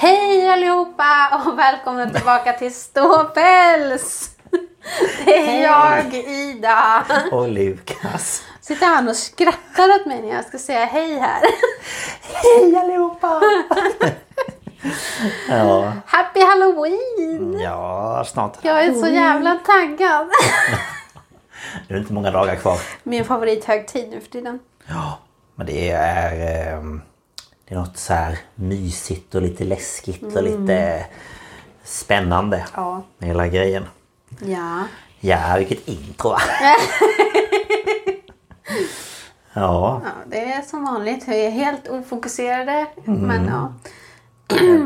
Hej allihopa och välkomna tillbaka till Ståpäls! Det är jag, Ida. Och Lukas. Sitter han och skrattar åt mig när jag ska säga hej här. Hej allihopa! ja, Happy Halloween! ja, snart. Jag är så jävla taggad. Nu är det inte många dagar kvar. Min favorithögtid nu för tiden. Ja, men det är... ehm, Det är något så här mysigt och lite läskigt och lite spännande Ja. med hela grejen. Ja. Ja, vilket intro va? ja, ja, det är som vanligt. Vi är helt ofokuserade. Men ja.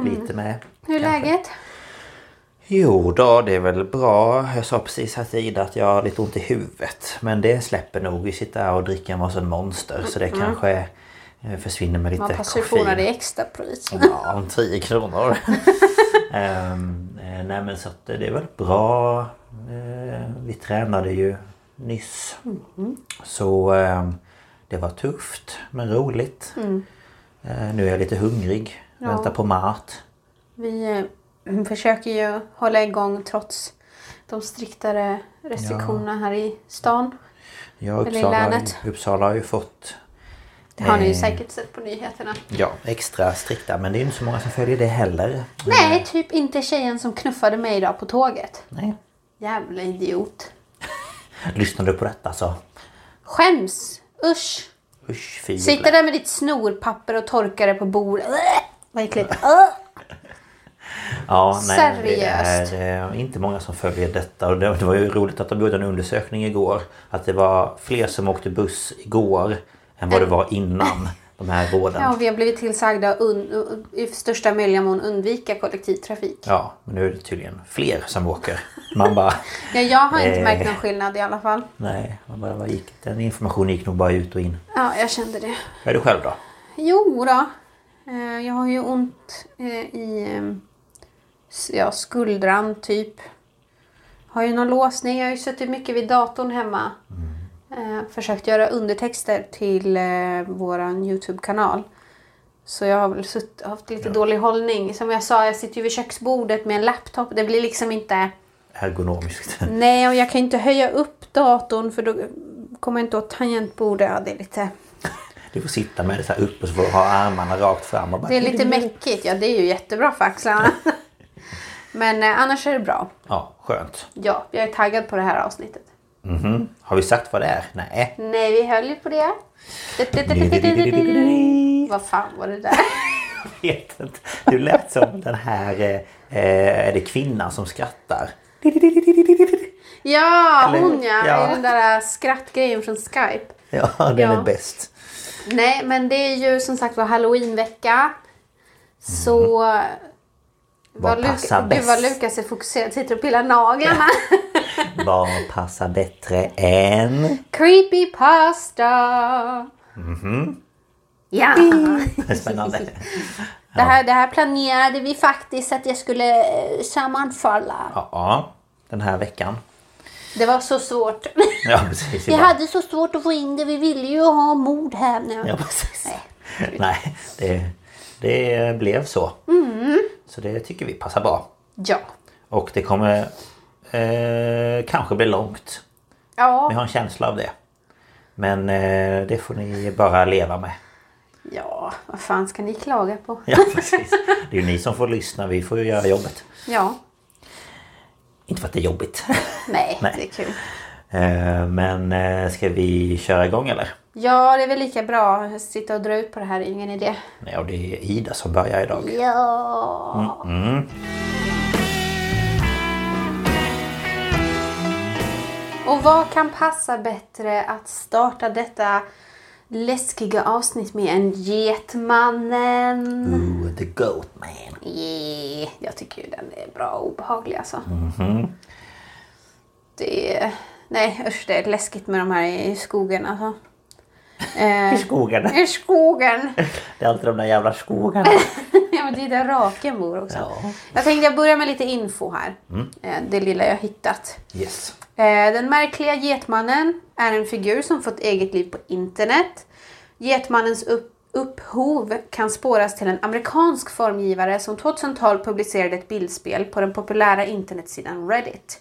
lite med. Hur är läget? Jo då, det är väl bra. Jag sa precis här till Ida att jag har lite ont i huvudet. Men det släpper nog. Vi sitter här och dricker en massa monster. Så det kanske försvinner med lite Man passar ju på koffein. när det är extra pris. Ja, om 10 kronor. Eh, nej men så att det är väl bra. Eh, vi tränade ju nyss. Så ehm, det var tufft men roligt. Eh, nu är jag lite hungrig. Väntar på mat. Vi eh, försöker ju hålla igång trots de striktare restriktionerna här i stan. I Uppsala. Uppsala har ju fått Det har ni ju Eh. säkert sett på nyheterna. ja, extra strikta men det är inte så många som följer det heller. Nej, typ inte tjejen som knuffade mig idag på tåget. Nej. Jävla idiot. Lyssnar du på detta så Skäms! Usch! usch fy jävlar. där med ditt snorpapper och torka det på bordet. Äh, Vad äckligt. Äh. Ja, nej, Seriöst. Det är eh, inte många som följer detta. Och det, det var ju roligt att de gjorde en undersökning igår. Att det var fler som åkte buss igår än vad det var innan de här råden. Ja, vi har blivit tillsagda un- i största möjliga mån undvika kollektivtrafik. Ja, men nu är det tydligen fler som åker. Man bara... Ja, jag har inte Eh. märkt någon skillnad i alla fall. Nej, man bara, vad gick, den informationen gick nog bara ut och in. Ja, jag kände det. Hur är du själv då? Jo då. Eh, Jag har ju ont eh, i eh, s- ja, skuldran typ. Har ju någon låsning. Jag har ju suttit mycket vid datorn hemma. Eh, Försökt göra undertexter till eh, våran Youtube-kanal. Så jag har väl sutt, haft lite dålig hållning. Som jag sa, jag sitter ju vid köksbordet med en laptop. Det blir liksom inte... Ergonomiskt. Nej, och jag kan inte höja upp datorn för då kommer jag inte åt tangentbordet. Ja, det är lite... Du får sitta med det så här upp och så får du ha armarna rakt fram och bara... Det är lite mäckigt. Ja, det är ju jättebra för axlarna. Men eh, annars är det bra. Ja, skönt. Ja, jag är taggad på det här avsnittet. Mhm. Har vi sagt vad det är? Nej. Nej, vi höll ju på det. Vad fan var det där? Jag vet inte. Du lät som den här... Eh, eh, är det kvinnan som skrattar? Ja, Eller- hon ja. ja. Den där skrattgrejen från Skype. Ja, den Ja. är bäst. Nej, men det är ju som sagt var halloweenvecka. Så... Vad passar Gud bäst? vad Lukas är fokuserad. Sitter och pillar naglarna. Vad passar bättre än... Creepypasta. Ja. Spännande. Det här, det här planerade vi faktiskt att jag skulle eh, sammanfalla. Ja, den här veckan. Det var så svårt. Ja, precis. Vi hade så svårt att få in det. Vi ville ju ha mord här nu. Ja, precis. Nej, det, det blev så. Så det tycker vi passar bra. Ja. Och det kommer eh, kanske bli långt. Vi Ja. har en känsla av det. Men eh, det får ni bara leva med. Ja. Ja, vad fan ska ni klaga på? Ja precis. Det är ju ni som får lyssna. Vi får ju göra jobbet. Ja, Inte för att det är jobbigt. nej, Nej. det är kul. Eh, Men eh, ska vi köra igång eller? Ja, det är väl lika bra att sitta och dra ut på det här, ingen idé. Nej, och det är Ida som börjar idag. Ja. Och vad kan passa bättre att starta detta läskiga avsnitt med än Getmannen? Ooh, the goat man. Yeah, jag tycker ju den är bra och obehaglig alltså. Det är... Nej usch, det är läskigt med de här i skogen alltså. Eh, I skogen. I skogen! Det är alltid de där jävla skogarna. ja men det är där raken bor också. Ja. Jag tänkte jag börjar med lite info här. Eh, Det lilla jag hittat. Yes. Eh, Den märkliga Getmannen är en figur som fått eget liv på internet. Getmannens upp upphov kan spåras till en amerikansk formgivare som 2012 publicerade ett bildspel på den populära internetsidan Reddit.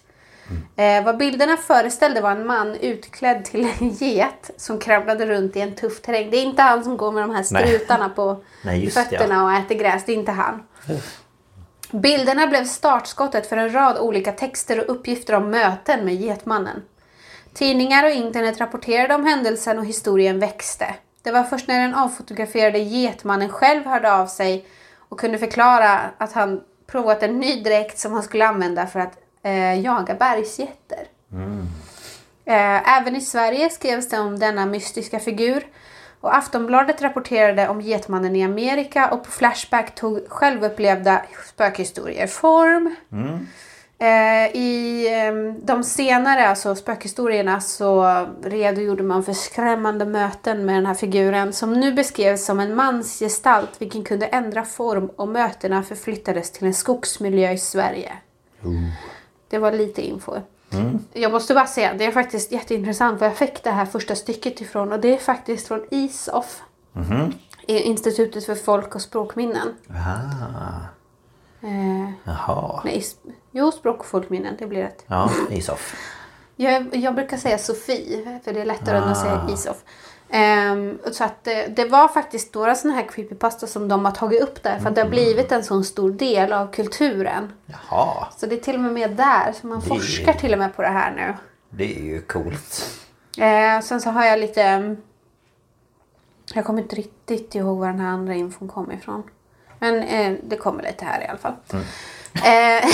Eh, vad bilderna föreställde var en man utklädd till en get som kravlade runt i en tuff terräng. Det är inte han som går med de här Nej. strutarna på Nej, just det, fötterna och äter gräs. Det är inte han. Bilderna blev startskottet för en rad olika texter och uppgifter om möten med Getmannen. Tidningar och internet rapporterade om händelsen och historien växte. Det var först när den avfotograferade Getmannen själv hörde av sig och kunde förklara att han provat en ny dräkt som han skulle använda för att eh, jaga bergsgetter. Eh, även i Sverige skrevs det om denna mystiska figur. Och Aftonbladet rapporterade om Getmannen i Amerika och på Flashback tog självupplevda spökhistorier form. Eh, I ehm, de senare, alltså spökhistorierna, så redogjorde man för skrämmande möten med den här figuren som nu beskrevs som en mansgestalt vilken kunde ändra form och mötena förflyttades till en skogsmiljö i Sverige. Det var lite info. Jag måste bara säga, det är faktiskt jätteintressant var jag fick det här första stycket ifrån och det är faktiskt från ISOF. I Institutet för folk och språkminnen. Ah, Eh, jaha. nej, jo, språk och folkminnen, det blir rätt. Ja, Isof. Jag, jag brukar säga Sofie, för det är lättare än att säga Isof. Ehm, så att det, det var faktiskt några sådana här creepypasta som de har tagit upp där. För att det har blivit en sån stor del av kulturen. Jaha. Så det är till och med med där. Så man Det- forskar till och med på det här nu. Det är ju coolt. Eh, sen så har jag lite... mm, Jag kommer inte riktigt ihåg var den här andra infon kom ifrån. Men eh, det kommer lite här i alla fall. Mm. Eh,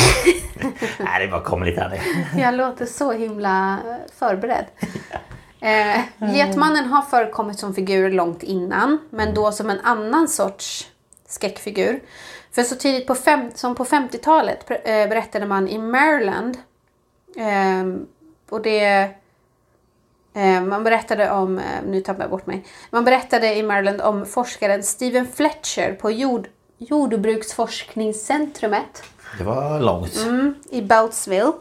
Nej, det bara kommer lite här jag låter så himla förberedd. Eh, Getmannen har förekommit som figur långt innan. Men då som en annan sorts skräckfigur. För så tidigt på fem, som på 50-talet eh, berättade man i Maryland. Eh, och det... Eh, man berättade om, eh, nu tappar jag bort mig. Man berättade i Maryland om forskaren Stephen Fletcher på jord, jordbruksforskningscentrumet Det var långt. Mm. i Beltsville.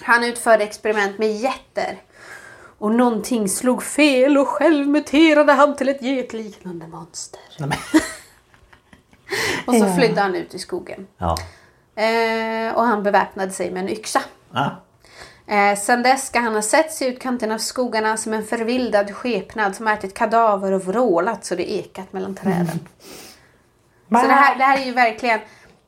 Han utförde experiment med getter. Och någonting slog fel och själv muterade han till ett getliknande monster. Och så flydde han ut i skogen. Ja. Eh, och han beväpnade sig med en yxa. Ah. Eh, sen dess ska han ha setts i utkanten av skogarna som en förvildad skepnad som ätit kadaver och vrålat så det ekat mellan träden. Så det här, det här är ju verkligen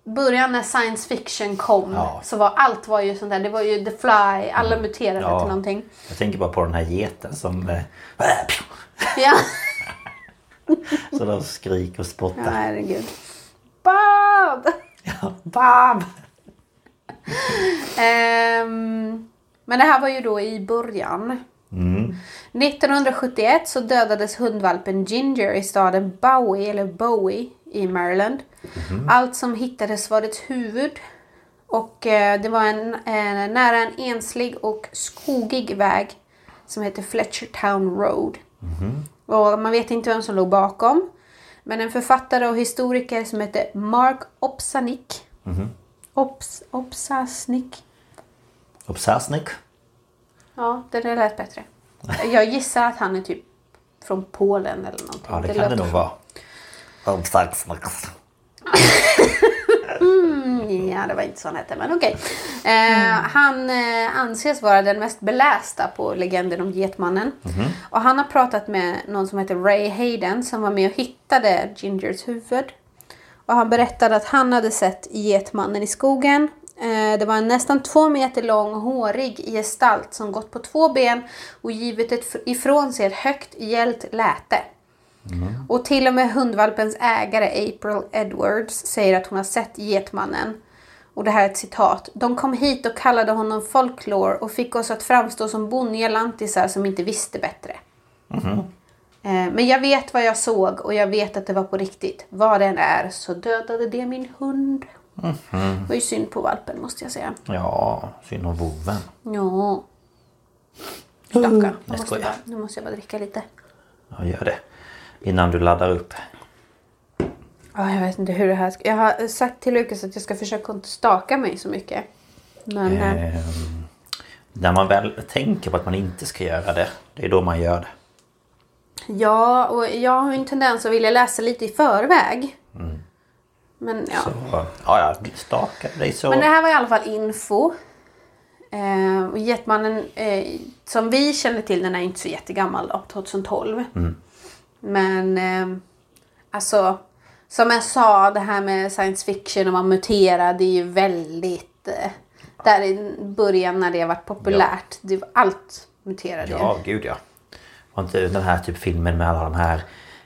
början när science fiction kom. Ja. Så var allt var ju sånt där. Det var ju The Fly, alla muterade Ja. till någonting. Jag tänker bara på den här geten som... eh, Ja, Så de skriker och ja spottar. herregud. Bob! Ja. Bam! Ehm, men det här var ju då i början. 1971 så dödades hundvalpen Ginger i staden Bowie, eller Bowie i Maryland. Allt som hittades var ett huvud. Och eh, det var en, eh, nära en enslig och skogig väg som heter Fletchertown Road. Och man vet inte vem som låg bakom. Men en författare och historiker som heter Mark Opsanik. Ops, Opsasnik. Obsasnik. Ja, det där lät bättre. Jag gissar att han är typ från Polen eller någonting. Ja, det kan det nog vara. Obsasnik. Ja, det var inte så han hette, men okej. Eh, han eh, anses vara den mest belästa på legenden om Getmannen. Och han har pratat med någon som heter Ray Hayden som var med och hittade Gingers huvud. Och han berättade att han hade sett Getmannen i skogen. Eh, det var en nästan två meter lång hårig gestalt som gått på två ben och givit ett ifrån sig ett högt gällt läte. Och till och med hundvalpens ägare April Edwards säger att hon har sett Getmannen. Och det här är ett citat. De kom hit och kallade honom folklore och fick oss att framstå som bonniga lantisar som inte visste bättre. Eh, Men jag vet vad jag såg och jag vet att det var på riktigt. Vad det än är så dödade det min hund. Det var ju synd på valpen måste jag säga. Ja, synd om vovven. Ja. Stackarn. Nu, Jag måste jag skojar. bara- nu måste jag bara dricka lite. Ja, gör det. Innan du laddar upp. Ja, jag vet inte hur det här ska... Jag har sagt till Lukas att jag ska försöka inte staka mig så mycket. Men... eh, Ehm, när man väl tänker på att man inte ska göra det. Det är då man gör det. Ja, och jag har en tendens att vilja läsa lite i förväg. Men ja. Så, ja, ja, staka dig så. Men det här var i alla fall info. Eh, och Jetmannen, eh, som vi känner till, den är inte så jättegammal då, 2012. Men eh, alltså, som jag sa, det här med science fiction och man muterar, det är ju väldigt... Eh, där i början när det varit populärt. Det, var- allt muterade. Ja, gud ja. Inte den här typ filmen med alla de här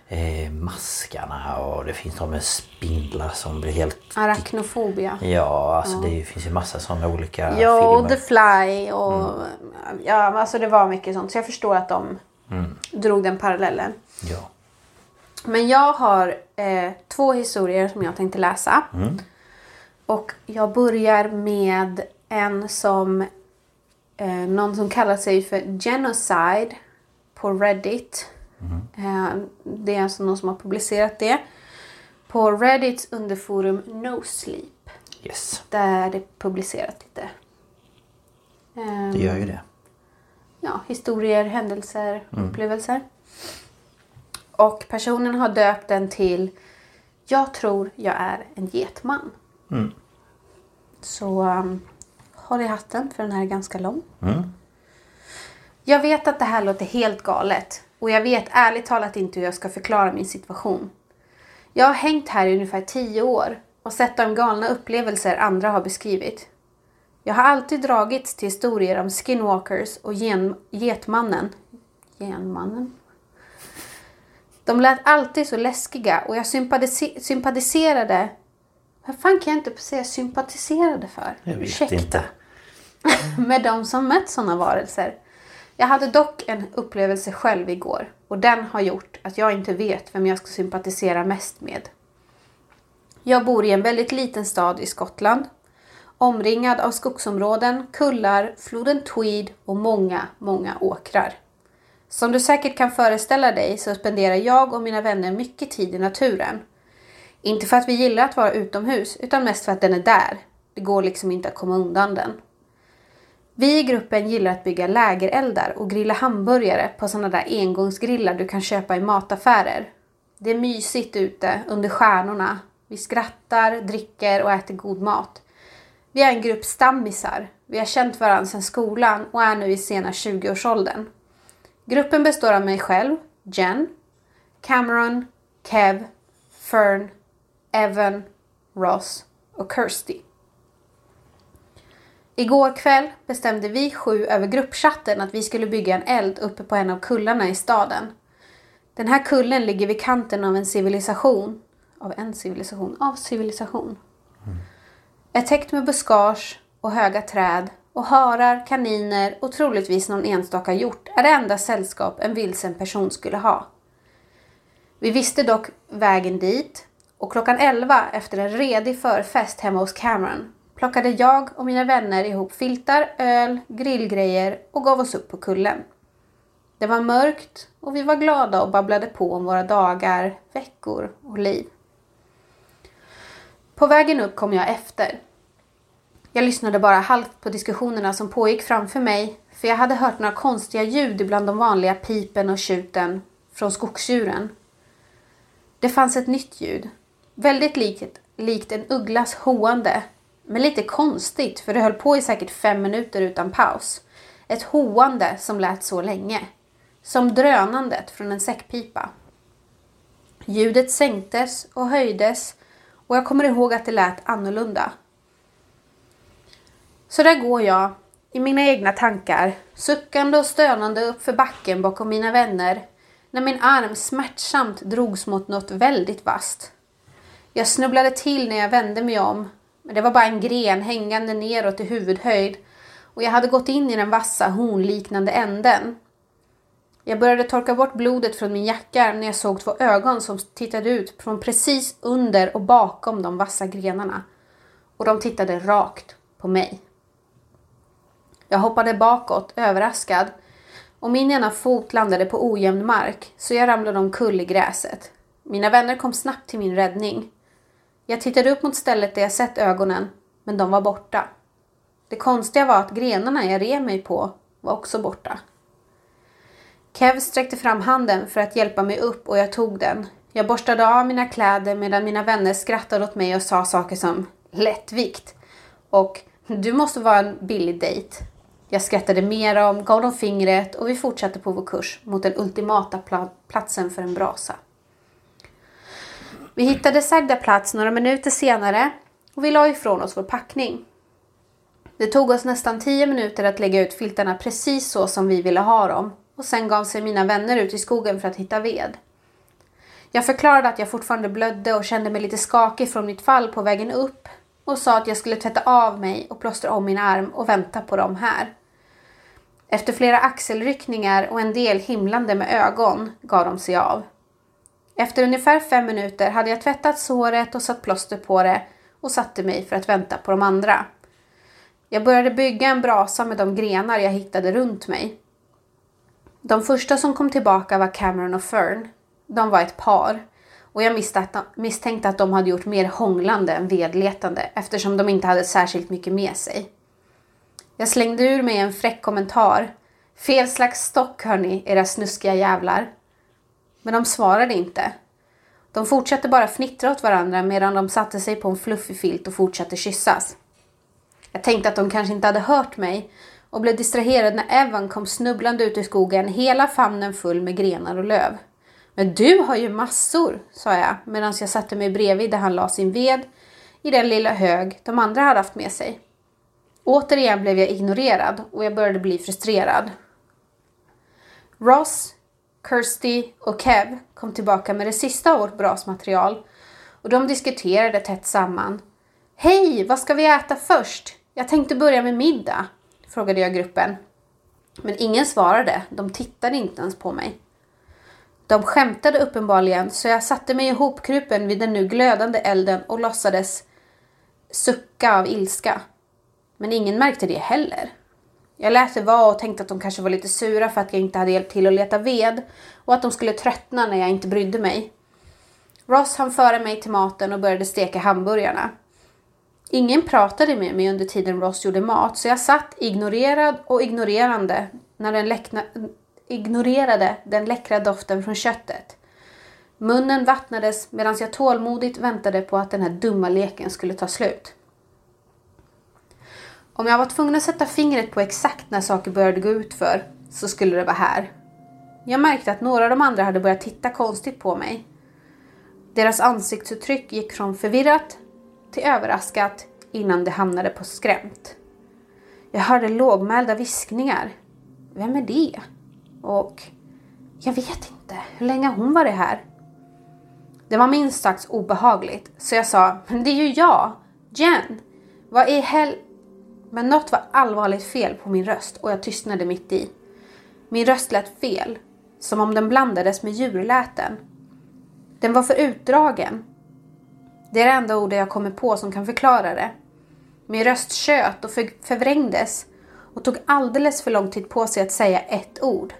eh, maskarna och det finns de med spindlar som blir helt... Arachnofobia. Ja, alltså det finns ju massa sådana olika Ja, och filmer. The Fly och... Ja, alltså det var mycket sånt. Så jag förstår att de drog den parallellen. Ja. Men jag har eh, två historier som jag tänkte läsa. Och jag börjar med en som eh, någon som kallar sig för Genocide på Reddit. Eh, det är alltså någon som har publicerat det. På Reddits underforum No Sleep. Yes, Där det publicerat lite. ehm, det gör ju det. Ja, historier, händelser, upplevelser. Och personen har döpt den till Jag tror jag är en getman. Så um, håll i hatten för den här är ganska lång. Jag vet att det här låter helt galet och jag vet ärligt talat inte hur jag ska förklara min situation. Jag har hängt här i ungefär tio år och sett de galna upplevelser andra har beskrivit. Jag har alltid dragits till historier om skinwalkers och gen- getmannen. Genmannen? De lät alltid så läskiga och jag sympatise- sympatiserade... Vad fan kan jag inte säga sympatiserade för? Jag vet inte. med de som mött sådana varelser. Jag hade dock en upplevelse själv igår och den har gjort att jag inte vet vem jag ska sympatisera mest med. Jag bor i en väldigt liten stad i Skottland. Omringad av skogsområden, kullar, floden Tweed och många, många åkrar. Som du säkert kan föreställa dig så spenderar jag och mina vänner mycket tid i naturen. Inte för att vi gillar att vara utomhus, utan mest för att den är där. Det går liksom inte att komma undan den. Vi i gruppen gillar att bygga lägereldar och grilla hamburgare på sådana där engångsgrillar du kan köpa i mataffärer. Det är mysigt ute under stjärnorna. Vi skrattar, dricker och äter god mat. Vi är en grupp stammisar. Vi har känt varandra sedan skolan och är nu i sena 20-årsåldern. Gruppen består av mig själv, Jen, Cameron, Kev, Fern, Evan, Ross och Kirsty. Igår kväll bestämde vi sju över gruppchatten att vi skulle bygga en eld uppe på en av kullarna i staden. Den här kullen ligger vid kanten av en civilisation. Av en civilisation? Av civilisation. Är täckt med buskage och höga träd och harar, kaniner och troligtvis någon enstaka hjort är det enda sällskap en vilsen person skulle ha. Vi visste dock vägen dit och klockan 11 efter en redig förfest hemma hos Cameron plockade jag och mina vänner ihop filtar, öl, grillgrejer och gav oss upp på kullen. Det var mörkt och vi var glada och babblade på om våra dagar, veckor och liv. På vägen upp kom jag efter. Jag lyssnade bara halvt på diskussionerna som pågick framför mig för jag hade hört några konstiga ljud bland de vanliga pipen och tjuten från skogsdjuren. Det fanns ett nytt ljud. Väldigt likt, likt en ugglas hoande. Men lite konstigt för det höll på i säkert fem minuter utan paus. Ett hoande som lät så länge. Som drönandet från en säckpipa. Ljudet sänktes och höjdes och jag kommer ihåg att det lät annorlunda. Så där går jag, i mina egna tankar, suckande och stönande uppför backen bakom mina vänner, när min arm smärtsamt drogs mot något väldigt vasst. Jag snubblade till när jag vände mig om, men det var bara en gren hängande neråt i huvudhöjd och jag hade gått in i den vassa hornliknande änden. Jag började torka bort blodet från min jacka när jag såg två ögon som tittade ut från precis under och bakom de vassa grenarna. Och de tittade rakt på mig. Jag hoppade bakåt, överraskad, och min ena fot landade på ojämn mark, så jag ramlade omkull i gräset. Mina vänner kom snabbt till min räddning. Jag tittade upp mot stället där jag sett ögonen, men de var borta. Det konstiga var att grenarna jag rev mig på var också borta. Kev sträckte fram handen för att hjälpa mig upp och jag tog den. Jag borstade av mina kläder medan mina vänner skrattade åt mig och sa saker som lättvikt och du måste vara en billig dejt. Jag skrattade mer om, gav dem fingret och vi fortsatte på vår kurs mot den ultimata pl platsen för en brasa. Vi hittade sagda plats några minuter senare och vi la ifrån oss vår packning. Det tog oss nästan tio minuter att lägga ut filtarna precis så som vi ville ha dem och sen gav sig mina vänner ut i skogen för att hitta ved. Jag förklarade att jag fortfarande blödde och kände mig lite skakig från mitt fall på vägen upp och sa att jag skulle tvätta av mig och plåstra om min arm och vänta på dem här. Efter flera axelryckningar och en del himlande med ögon gav de sig av. Efter ungefär fem minuter hade jag tvättat såret och satt plåster på det och satte mig för att vänta på de andra. Jag började bygga en brasa med de grenar jag hittade runt mig. De första som kom tillbaka var Cameron och Fern. De var ett par och jag misstänkte att de hade gjort mer hånglande än vedletande eftersom de inte hade särskilt mycket med sig. Jag slängde ur mig en fräck kommentar. Fel slags stock hörni, era snuskiga jävlar. Men de svarade inte. De fortsatte bara fnittra åt varandra medan de satte sig på en fluffig filt och fortsatte kyssas. Jag tänkte att de kanske inte hade hört mig och blev distraherad när Evan kom snubblande ut i skogen, hela famnen full med grenar och löv. Men du har ju massor, sa jag medan jag satte mig bredvid där han la sin ved i den lilla hög de andra hade haft med sig. Återigen blev jag ignorerad och jag började bli frustrerad. Ross, Kirsty och Kev kom tillbaka med det sista av vårt brasmaterial och de diskuterade tätt samman. Hej, vad ska vi äta först? Jag tänkte börja med middag, frågade jag gruppen. Men ingen svarade, de tittade inte ens på mig. De skämtade uppenbarligen så jag satte mig ihopkrupen vid den nu glödande elden och låtsades sucka av ilska. Men ingen märkte det heller. Jag lät det vara och tänkte att de kanske var lite sura för att jag inte hade hjälpt till att leta ved och att de skulle tröttna när jag inte brydde mig. Ross hann före mig till maten och började steka hamburgarna. Ingen pratade med mig under tiden Ross gjorde mat så jag satt ignorerad och ignorerande när den läckna, ignorerade den läckra doften från köttet. Munnen vattnades medan jag tålmodigt väntade på att den här dumma leken skulle ta slut. Om jag var tvungen att sätta fingret på exakt när saker började gå ut för så skulle det vara här. Jag märkte att några av de andra hade börjat titta konstigt på mig. Deras ansiktsuttryck gick från förvirrat till överraskat innan det hamnade på skrämt. Jag hörde lågmälda viskningar. Vem är det? Och jag vet inte, hur länge har hon varit här? Det var minst sagt obehagligt, så jag sa, men det är ju jag, Jen. Vad i hel... Men något var allvarligt fel på min röst och jag tystnade mitt i. Min röst lät fel, som om den blandades med djurläten. Den var för utdragen. Det är det enda ordet jag kommer på som kan förklara det. Min röst tjöt och förvrängdes och tog alldeles för lång tid på sig att säga ett ord.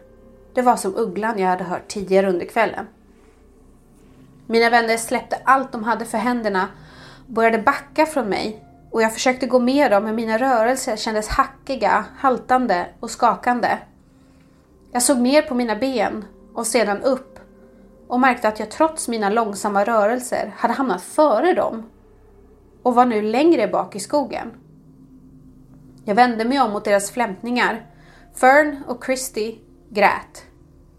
Det var som ugglan jag hade hört tidigare under kvällen. Mina vänner släppte allt de hade för händerna och började backa från mig och jag försökte gå med dem men mina rörelser kändes hackiga, haltande och skakande. Jag såg ner på mina ben och sedan upp och märkte att jag trots mina långsamma rörelser hade hamnat före dem. och var nu längre bak i skogen. Jag vände mig om mot deras flämtningar. Fern och Christy grät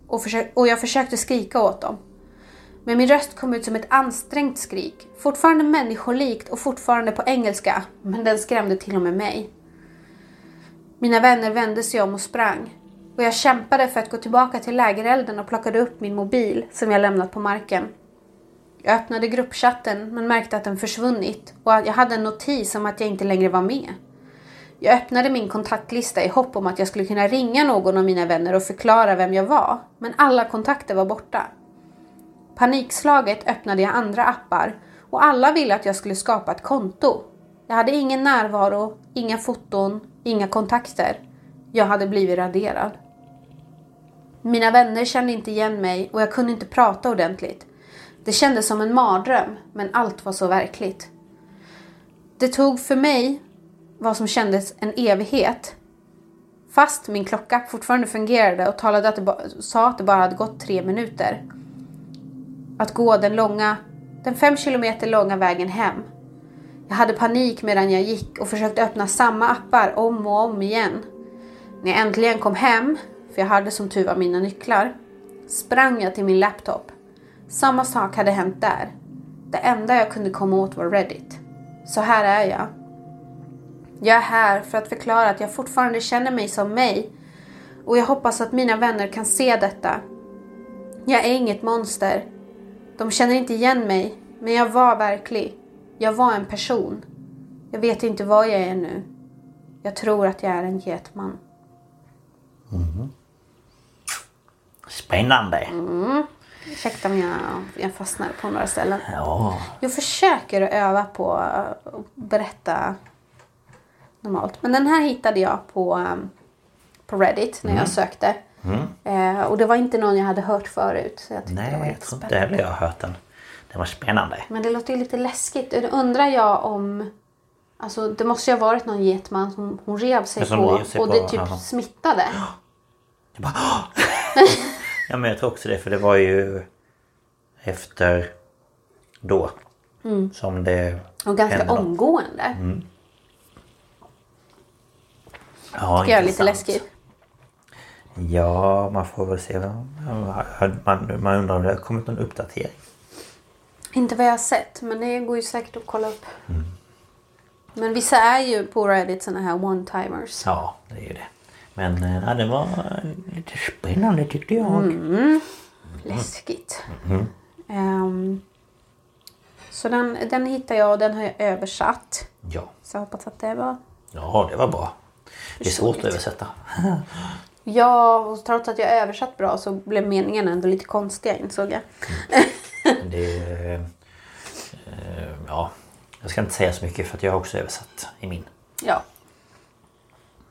och, och jag försökte skrika åt dem. Men min röst kom ut som ett ansträngt skrik. Fortfarande människolikt och fortfarande på engelska. Men den skrämde till och med mig. Mina vänner vände sig om och sprang. Och jag kämpade för att gå tillbaka till lägerelden och plockade upp min mobil som jag lämnat på marken. Jag öppnade gruppchatten men märkte att den försvunnit och att jag hade en notis om att jag inte längre var med. Jag öppnade min kontaktlista i hopp om att jag skulle kunna ringa någon av mina vänner och förklara vem jag var. Men alla kontakter var borta. Panikslaget öppnade jag andra appar och alla ville att jag skulle skapa ett konto. Jag hade ingen närvaro, inga foton, inga kontakter. Jag hade blivit raderad. Mina vänner kände inte igen mig och jag kunde inte prata ordentligt. Det kändes som en mardröm, men allt var så verkligt. Det tog för mig vad som kändes en evighet. Fast min klocka fortfarande fungerade och talade att det sa att det bara hade gått tre minuter. Att gå den långa, den fem kilometer långa vägen hem. Jag hade panik medan jag gick och försökte öppna samma appar om och om igen. När jag äntligen kom hem, för jag hade som tur var mina nycklar, sprang jag till min laptop. Samma sak hade hänt där. Det enda jag kunde komma åt var Reddit. Så här är jag. Jag är här för att förklara att jag fortfarande känner mig som mig. Och jag hoppas att mina vänner kan se detta. Jag är inget monster. De känner inte igen mig, men jag var verklig. Jag var en person. Jag vet inte vad jag är nu. Jag tror att jag är en getman. Mhm. Spännande. Ursäkta om jag, jag fastnade på några ställen. Ja, Jag försöker att öva på att berätta normalt. Men den här hittade jag på, um, på Reddit när jag sökte. Eh, och det var inte någon jag hade hört förut. Så jag tyckte det var nej jag tror inte heller jag har hört den. Det var spännande. Men det låter ju lite läskigt. Då undrar jag om... Alltså det måste ju ha varit någon getman som hon rev sig på. sig och på, det typ smittade. Jag bara, ja men jag tror också det för det var ju efter då som det Och ganska hände något. omgående. Ja, Tycker jag är lite intressant. läskigt. Ja, man får väl se. Man, man undrar om det har kommit någon uppdatering. Inte vad jag har sett, men det går ju säkert att kolla upp. Mm. Men vissa är ju på Reddit såna här one-timers. Ja, det är ju det. Men eh, ja, det var eh, lite spännande tyckte jag. Mm. Läskigt. Mm. Ehm, så den, den hittar jag och den har jag översatt. Ja. Så jag hoppas att det var... ja, det var bra. Det är svårt att översätta. Ja, och trots att jag översatt bra så blev meningen ändå lite konstiga insåg jag. Men Det eh, eh, ja, jag ska inte säga så mycket för att jag har också översatt i min. Ja.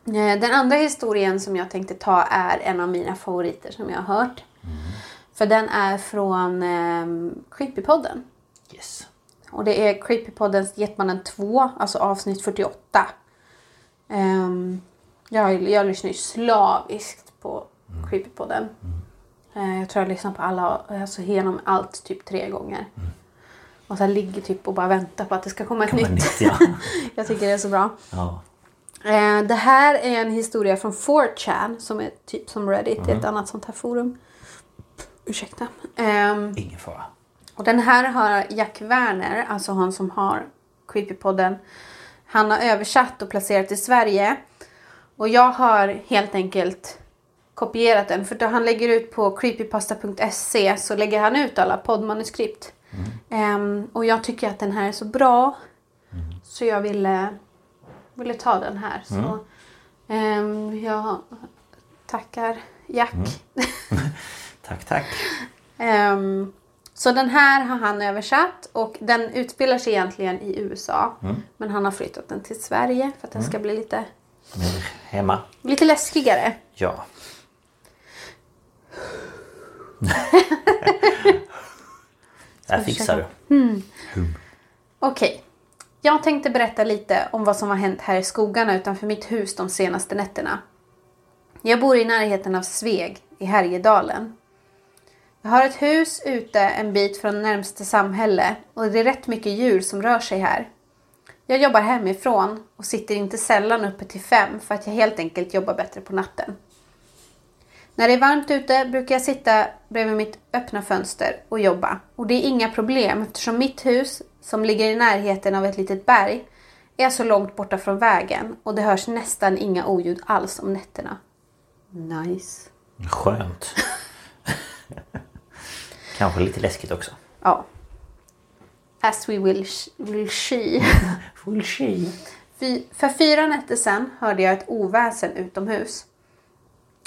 Eh, Den andra historien som jag tänkte ta är en av mina favoriter som jag har hört. För den är från eh, Creepypodden. Yes. Och det är Creepypoddens Getmannen 2, alltså avsnitt 48. Um, jag, jag lyssnar ju slaviskt på Creepypodden. Eh, jag tror jag lyssnar på alla, alltså genom allt typ tre gånger. Och så ligger typ och bara väntar på att det ska komma ett Kommer nytt. nytt, ja. jag tycker det är så bra. ja. Eh, det här är en historia från 4chan som är typ som Reddit, är ett annat sånt här forum. Ursäkta. Ehm, Ingen fara. och den här har Jack Werner, alltså han som har Creepypodden. Han har översatt och placerat i Sverige. Och jag har helt enkelt kopierat den. För då han lägger ut på creepypasta.se så lägger han ut alla poddmanuskript. Ehm, och jag tycker att den här är så bra. Så jag ville, ville ta den här. Så, ehm, jag tackar Jack. Tack, tack. Ehm, så den här har han översatt och den utspelar sig egentligen i USA. Men han har flyttat den till Sverige för att den ska bli lite, Mer hemma. lite läskigare. Ja. Där fixar du. Okej. Jag tänkte berätta lite om vad som har hänt här i skogarna utanför mitt hus de senaste nätterna. Jag bor i närheten av Sveg i Härjedalen. Jag har ett hus ute en bit från närmaste samhälle och det är rätt mycket djur som rör sig här. Jag jobbar hemifrån och sitter inte sällan uppe till fem för att jag helt enkelt jobbar bättre på natten. När det är varmt ute brukar jag sitta bredvid mitt öppna fönster och jobba. Och det är inga problem eftersom mitt hus, som ligger i närheten av ett litet berg, är så långt borta från vägen och det hörs nästan inga oljud alls om nätterna. Nice. Skönt. Kanske lite läskigt också. Ja. As we will, will see. Full she. Fy- För fyra nätter sedan hörde jag ett oväsen utomhus.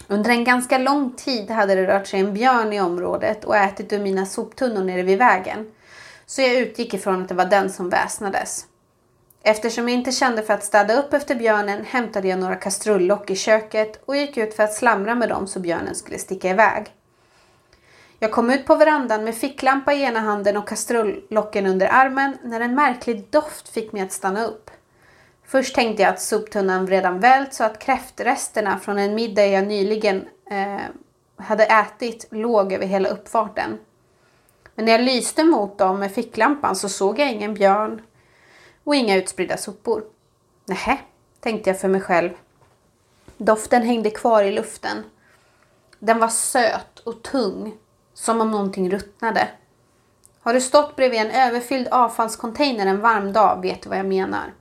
Under en ganska lång tid hade det rört sig en björn i området och ätit ur mina soptunnor nere vid vägen. Så jag utgick ifrån att det var den som väsnades. Eftersom jag inte kände för att städa upp efter björnen hämtade jag några kastrullock i köket och gick ut för att slamra med dem så björnen skulle sticka iväg. Jag kom ut på verandan med ficklampa i ena handen och kastrullocken under armen när en märklig doft fick mig att stanna upp. Först tänkte jag att soptunnan redan vält så att kräftresterna från en middag jag nyligen eh, hade ätit låg över hela uppfarten. Men när jag lyste mot dem med ficklampan så såg jag ingen björn och inga utspridda sopor. Nähä, tänkte jag för mig själv. Doften hängde kvar i luften. Den var söt och tung, som om någonting ruttnade. Har du stått bredvid en överfylld avfallscontainer en varm dag vet du vad jag menar.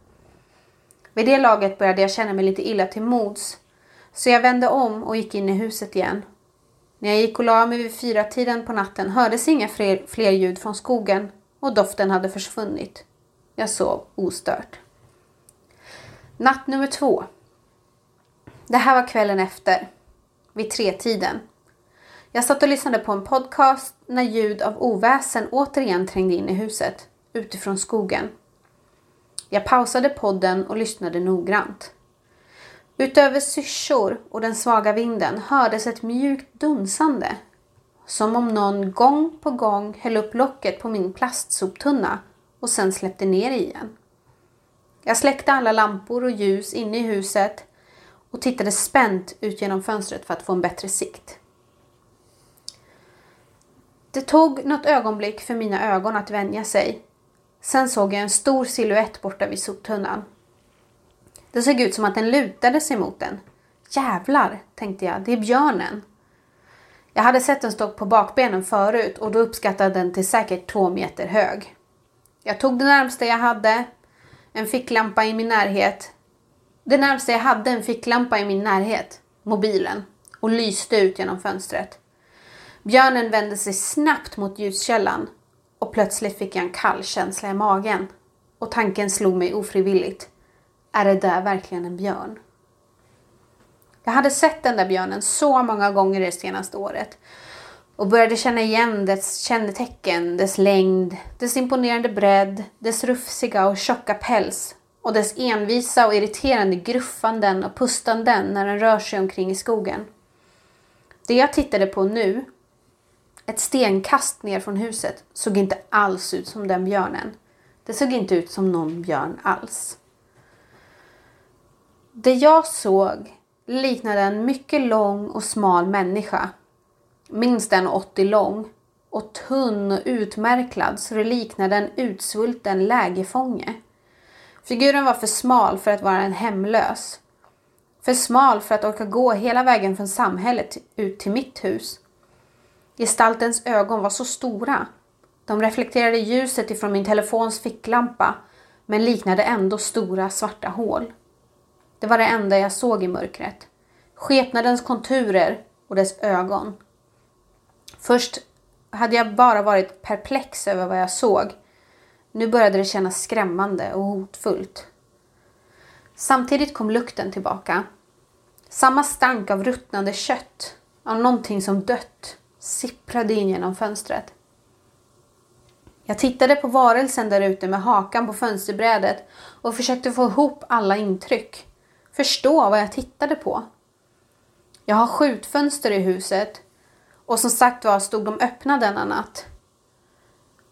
Vid det laget började jag känna mig lite illa till mods. Så jag vände om och gick in i huset igen. När jag gick och la mig vid fyra tiden på natten hördes inga fler, fler ljud från skogen och doften hade försvunnit. Jag sov ostört. Natt nummer två. Det här var kvällen efter. Vid tretiden. Jag satt och lyssnade på en podcast när ljud av oväsen återigen trängde in i huset, utifrån skogen. Jag pausade podden och lyssnade noggrant. Utöver syrsor och den svaga vinden hördes ett mjukt dunsande. Som om någon gång på gång höll upp locket på min plastsoptunna och sen släppte ner det igen. Jag släckte alla lampor och ljus inne i huset och tittade spänt ut genom fönstret för att få en bättre sikt. Det tog något ögonblick för mina ögon att vänja sig. Sen såg jag en stor siluett borta vid soptunnan. Det såg ut som att den lutade sig mot den. Jävlar, tänkte jag, det är björnen. Jag hade sett den stå på bakbenen förut och då uppskattade den till säkert två meter hög. Jag tog det närmsta jag hade, en ficklampa i min närhet. Det närmsta jag hade en ficklampa i min närhet, mobilen, och lyste ut genom fönstret. Björnen vände sig snabbt mot ljuskällan och plötsligt fick jag en kall känsla i magen. Och tanken slog mig ofrivilligt. Är det där verkligen en björn? Jag hade sett den där björnen så många gånger det senaste året och började känna igen dess kännetecken, dess längd, dess imponerande bredd, dess rufsiga och tjocka päls och dess envisa och irriterande gruffanden och pustanden när den rör sig omkring i skogen. Det jag tittade på nu, ett stenkast ner från huset, såg inte alls ut som den björnen. Det såg inte ut som någon björn alls. Det jag såg liknade en mycket lång och smal människa. Minst en 80 lång och tunn och utmärklad så det liknade en utsvulten lägerfånge. Figuren var för smal för att vara en hemlös. För smal för att orka gå hela vägen från samhället ut till mitt hus. Gestaltens ögon var så stora. De reflekterade ljuset ifrån min telefons ficklampa men liknade ändå stora svarta hål. Det var det enda jag såg i mörkret. Skepnadens konturer och dess ögon. Först hade jag bara varit perplex över vad jag såg. Nu började det kännas skrämmande och hotfullt. Samtidigt kom lukten tillbaka. Samma stank av ruttnande kött, av någonting som dött, sipprade in genom fönstret. Jag tittade på varelsen där ute med hakan på fönsterbrädet och försökte få ihop alla intryck. Förstå vad jag tittade på. Jag har skjutfönster i huset och som sagt var stod de öppna denna natt.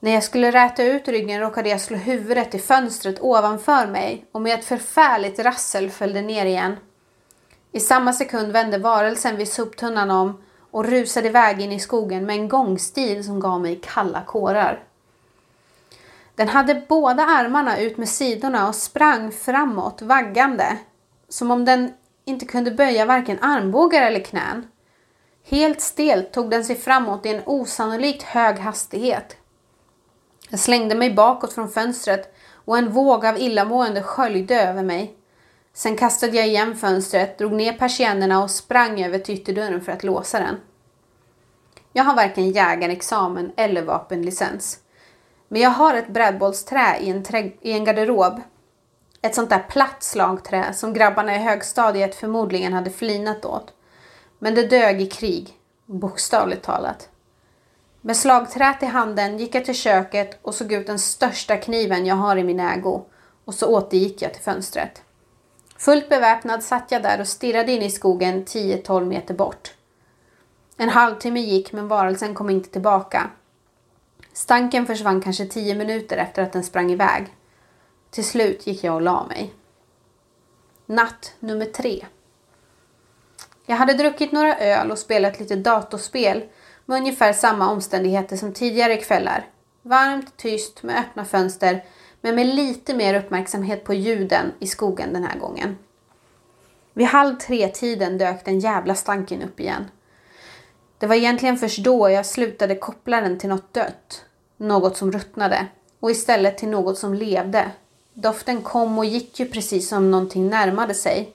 När jag skulle räta ut ryggen råkade jag slå huvudet i fönstret ovanför mig och med ett förfärligt rassel följde ner igen. I samma sekund vände varelsen vid soptunnan om och rusade iväg in i skogen med en gångstil som gav mig kalla kårar. Den hade båda armarna ut med sidorna och sprang framåt vaggande. Som om den inte kunde böja varken armbågar eller knän. Helt stelt tog den sig framåt i en osannolikt hög hastighet. Jag slängde mig bakåt från fönstret och en våg av illamående sköljde över mig. Sen kastade jag igen fönstret, drog ner persiennerna och sprang över till ytterdörren för att låsa den. Jag har varken jägarexamen eller vapenlicens. Men jag har ett brädbollsträ i en, i en garderob. Ett sånt där platt slagträ som grabbarna i högstadiet förmodligen hade flinat åt. Men det dög i krig, bokstavligt talat. Med slagträt i handen gick jag till köket och såg ut den största kniven jag har i min ägo och så återgick jag till fönstret. Fullt beväpnad satt jag där och stirrade in i skogen 10-12 meter bort. En halvtimme gick men varelsen kom inte tillbaka. Stanken försvann kanske 10 minuter efter att den sprang iväg. Till slut gick jag och la mig. Natt nummer tre. Jag hade druckit några öl och spelat lite datorspel med ungefär samma omständigheter som tidigare kvällar. Varmt, tyst, med öppna fönster men med lite mer uppmärksamhet på ljuden i skogen den här gången. Vid halv tre-tiden dök den jävla stanken upp igen. Det var egentligen först då jag slutade koppla den till något dött, något som ruttnade, och istället till något som levde. Doften kom och gick ju precis som någonting närmade sig.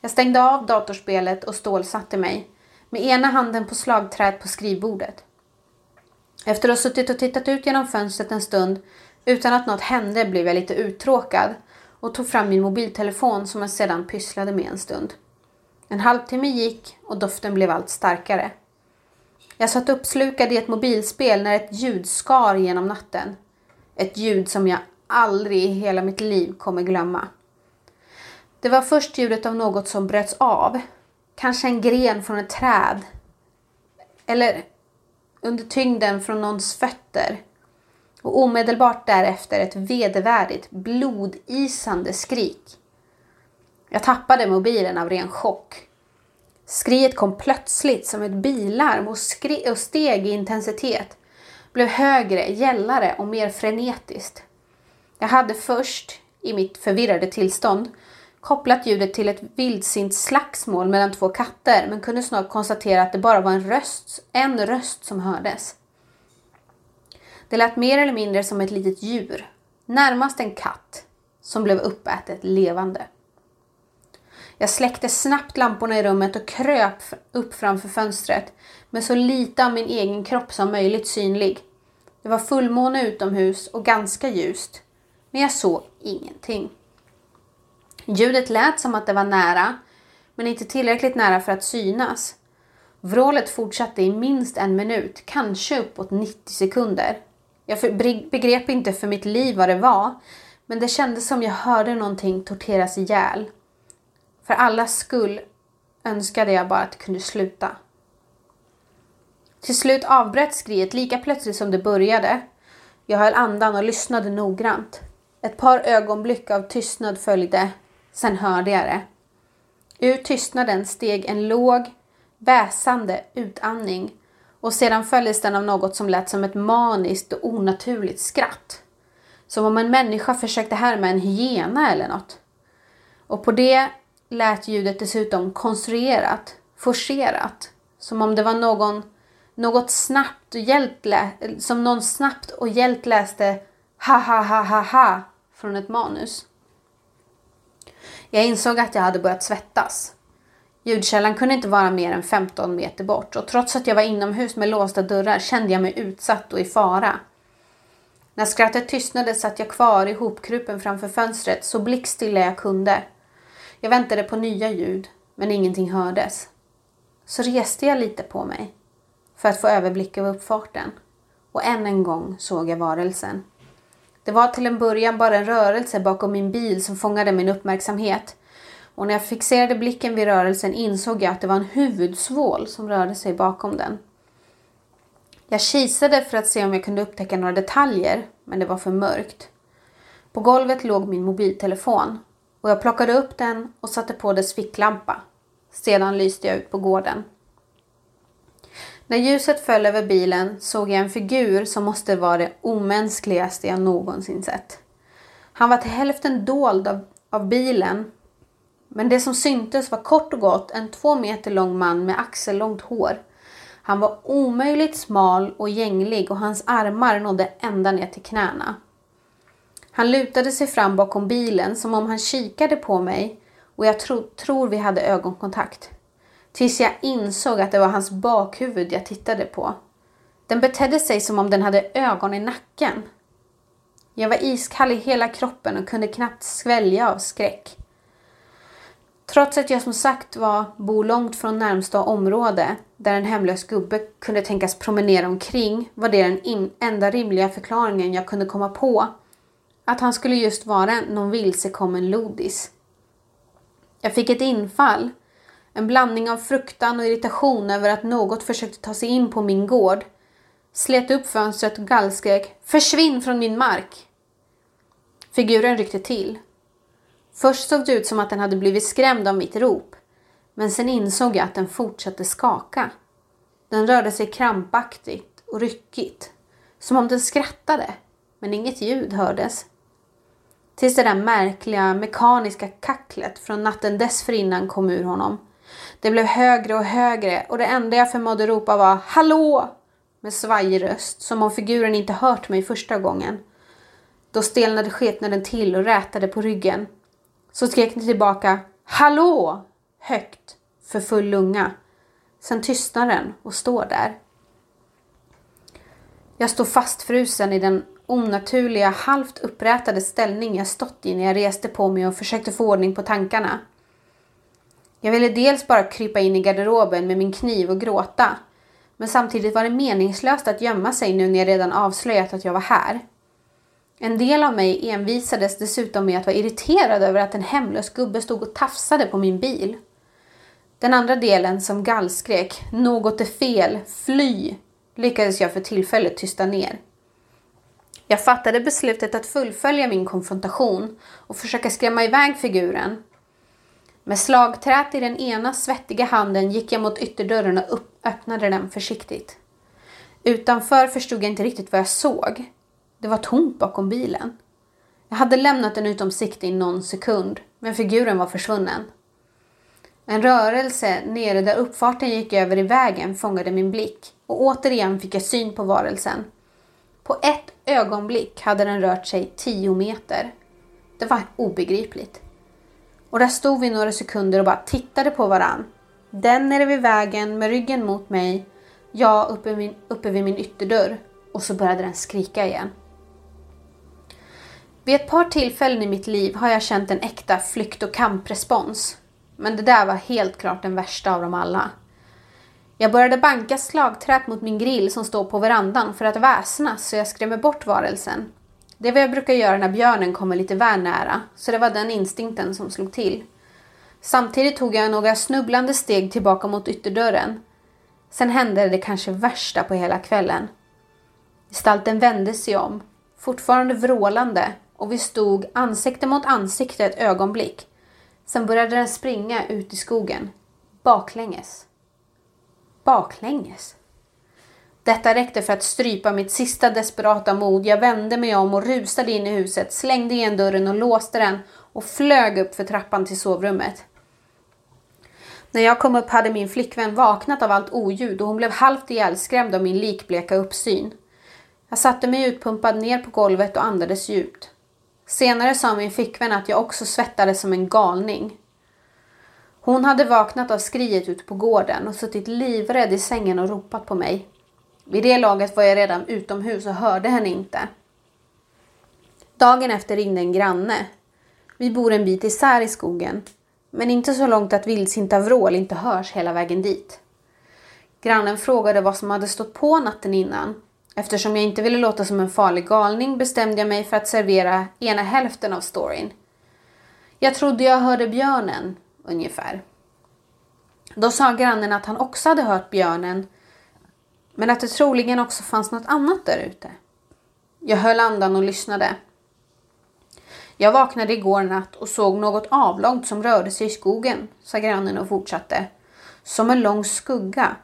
Jag stängde av datorspelet och stålsatte mig, med ena handen på slagträet på skrivbordet. Efter att ha suttit och tittat ut genom fönstret en stund utan att något hände blev jag lite uttråkad och tog fram min mobiltelefon som jag sedan pysslade med en stund. En halvtimme gick och doften blev allt starkare. Jag satt uppslukad i ett mobilspel när ett ljud skar genom natten. Ett ljud som jag aldrig i hela mitt liv kommer glömma. Det var först ljudet av något som bröts av. Kanske en gren från ett träd. Eller under tyngden från någons fötter. Och omedelbart därefter ett vedervärdigt, blodisande skrik. Jag tappade mobilen av ren chock. Skriet kom plötsligt som ett bilarm och, och steg i intensitet. Blev högre, gällare och mer frenetiskt. Jag hade först, i mitt förvirrade tillstånd, kopplat ljudet till ett vildsint slagsmål mellan två katter men kunde snart konstatera att det bara var en röst, en röst som hördes. Det lät mer eller mindre som ett litet djur, närmast en katt, som blev uppätet levande. Jag släckte snabbt lamporna i rummet och kröp upp framför fönstret med så lite av min egen kropp som möjligt synlig. Det var fullmåne utomhus och ganska ljust, men jag såg ingenting. Ljudet lät som att det var nära, men inte tillräckligt nära för att synas. Vrålet fortsatte i minst en minut, kanske uppåt 90 sekunder. Jag begrep inte för mitt liv vad det var, men det kändes som jag hörde någonting torteras ihjäl. För allas skull önskade jag bara att det kunde sluta. Till slut avbröt skriet lika plötsligt som det började. Jag höll andan och lyssnade noggrant. Ett par ögonblick av tystnad följde, sen hörde jag det. Ur tystnaden steg en låg, väsande utandning och sedan följdes den av något som lät som ett maniskt och onaturligt skratt. Som om en människa försökte härma en hyena eller något. Och på det lät ljudet dessutom konstruerat, forcerat. Som om det var någon, något snabbt och hjält som någon snabbt och hjält läste ha ha ha ha ha från ett manus. Jag insåg att jag hade börjat svettas. Ljudkällan kunde inte vara mer än 15 meter bort och trots att jag var inomhus med låsta dörrar kände jag mig utsatt och i fara. När skrattet tystnade satt jag kvar ihopkrupen framför fönstret så blickstilla jag kunde. Jag väntade på nya ljud, men ingenting hördes. Så reste jag lite på mig för att få överblick över uppfarten. Och än en gång såg jag varelsen. Det var till en början bara en rörelse bakom min bil som fångade min uppmärksamhet. Och när jag fixerade blicken vid rörelsen insåg jag att det var en huvudsvål som rörde sig bakom den. Jag kisade för att se om jag kunde upptäcka några detaljer, men det var för mörkt. På golvet låg min mobiltelefon och jag plockade upp den och satte på dess ficklampa. Sedan lyste jag ut på gården. När ljuset föll över bilen såg jag en figur som måste vara det omänskligaste jag någonsin sett. Han var till hälften dold av, av bilen men det som syntes var kort och gott en två meter lång man med axellångt hår. Han var omöjligt smal och gänglig och hans armar nådde ända ner till knäna. Han lutade sig fram bakom bilen som om han kikade på mig och jag tro, tror vi hade ögonkontakt. Tills jag insåg att det var hans bakhuvud jag tittade på. Den betedde sig som om den hade ögon i nacken. Jag var iskall i hela kroppen och kunde knappt svälja av skräck. Trots att jag som sagt var bo långt från närmsta område där en hemlös gubbe kunde tänkas promenera omkring var det den enda rimliga förklaringen jag kunde komma på. Att han skulle just vara någon vilsekommen lodis. Jag fick ett infall. En blandning av fruktan och irritation över att något försökte ta sig in på min gård. Slet upp fönstret och gallskrek Försvinn från min mark! Figuren ryckte till. Först såg det ut som att den hade blivit skrämd av mitt rop. Men sen insåg jag att den fortsatte skaka. Den rörde sig krampaktigt och ryckigt. Som om den skrattade. Men inget ljud hördes. Tills det där märkliga mekaniska kacklet från natten dessförinnan kom ur honom. Det blev högre och högre och det enda jag förmådde ropa var Hallå! Med svajig röst, som om figuren inte hört mig första gången. Då stelnade skepnaden till och rätade på ryggen. Så skrek ni tillbaka Hallå! högt för full lunga. Sen tystnar den och står där. Jag står fastfrusen i den onaturliga, halvt upprätade ställning jag stått i när jag reste på mig och försökte få ordning på tankarna. Jag ville dels bara krypa in i garderoben med min kniv och gråta. Men samtidigt var det meningslöst att gömma sig nu när jag redan avslöjat att jag var här. En del av mig envisades dessutom med att vara irriterad över att en hemlös gubbe stod och tafsade på min bil. Den andra delen som gallskrek “Något är fel, fly!” lyckades jag för tillfället tysta ner. Jag fattade beslutet att fullfölja min konfrontation och försöka skrämma iväg figuren. Med slagträt i den ena svettiga handen gick jag mot ytterdörren och öppnade den försiktigt. Utanför förstod jag inte riktigt vad jag såg. Det var tomt bakom bilen. Jag hade lämnat den utom sikte i någon sekund, men figuren var försvunnen. En rörelse nere där uppfarten gick över i vägen fångade min blick och återigen fick jag syn på varelsen. På ett ögonblick hade den rört sig tio meter. Det var obegripligt. Och där stod vi några sekunder och bara tittade på varann. Den nere vid vägen med ryggen mot mig, jag uppe, min, uppe vid min ytterdörr. Och så började den skrika igen. Vid ett par tillfällen i mitt liv har jag känt en äkta flykt och kamprespons. Men det där var helt klart den värsta av dem alla. Jag började banka slagträt mot min grill som står på verandan för att väsnas så jag skrämmer bort varelsen. Det är vad jag brukar göra när björnen kommer lite väl nära, så det var den instinkten som slog till. Samtidigt tog jag några snubblande steg tillbaka mot ytterdörren. Sen hände det kanske värsta på hela kvällen. Gestalten vände sig om, fortfarande vrålande, och vi stod ansikte mot ansikte ett ögonblick. Sen började den springa ut i skogen, baklänges. Baklänges? Detta räckte för att strypa mitt sista desperata mod. Jag vände mig om och rusade in i huset, slängde igen dörren och låste den och flög upp för trappan till sovrummet. När jag kom upp hade min flickvän vaknat av allt oljud och hon blev halvt ihjälskrämd av min likbleka uppsyn. Jag satte mig utpumpad ner på golvet och andades djupt. Senare sa min flickvän att jag också svettades som en galning. Hon hade vaknat av skriet ute på gården och suttit livrädd i sängen och ropat på mig. Vid det laget var jag redan utomhus och hörde henne inte. Dagen efter ringde en granne. Vi bor en bit isär i skogen, men inte så långt att vildsinta vrål inte hörs hela vägen dit. Grannen frågade vad som hade stått på natten innan. Eftersom jag inte ville låta som en farlig galning bestämde jag mig för att servera ena hälften av storyn. Jag trodde jag hörde björnen, ungefär. Då sa grannen att han också hade hört björnen men att det troligen också fanns något annat där ute. Jag höll andan och lyssnade. Jag vaknade igår natt och såg något avlångt som rörde sig i skogen, sa grannen och fortsatte. Som en lång skugga.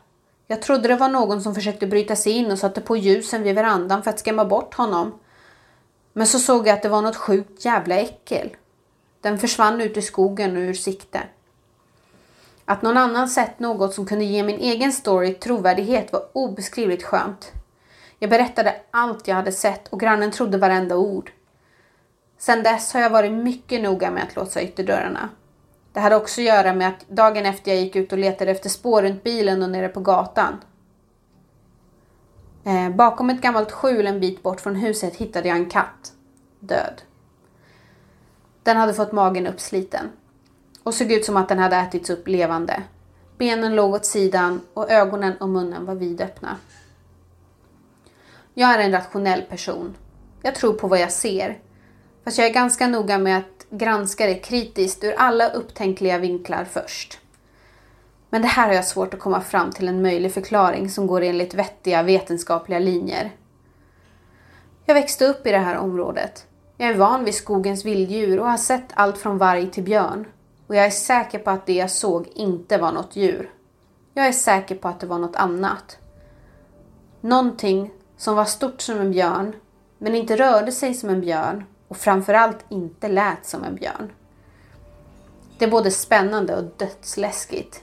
Jag trodde det var någon som försökte bryta sig in och satte på ljusen vid verandan för att skrämma bort honom. Men så såg jag att det var något sjukt jävla äckel. Den försvann ut i skogen och ur sikte. Att någon annan sett något som kunde ge min egen story trovärdighet var obeskrivligt skönt. Jag berättade allt jag hade sett och grannen trodde varenda ord. Sedan dess har jag varit mycket noga med att låsa ytterdörrarna. Det hade också att göra med att dagen efter jag gick ut och letade efter spår runt bilen och nere på gatan. Eh, bakom ett gammalt skjul en bit bort från huset hittade jag en katt. Död. Den hade fått magen uppsliten och såg ut som att den hade ätits upp levande. Benen låg åt sidan och ögonen och munnen var vidöppna. Jag är en rationell person. Jag tror på vad jag ser. Fast jag är ganska noga med att granska det kritiskt ur alla upptänkliga vinklar först. Men det här har jag svårt att komma fram till en möjlig förklaring som går enligt vettiga vetenskapliga linjer. Jag växte upp i det här området. Jag är van vid skogens vilddjur och har sett allt från varg till björn. Och jag är säker på att det jag såg inte var något djur. Jag är säker på att det var något annat. Någonting som var stort som en björn, men inte rörde sig som en björn och framförallt inte lät som en björn. Det är både spännande och dödsläskigt.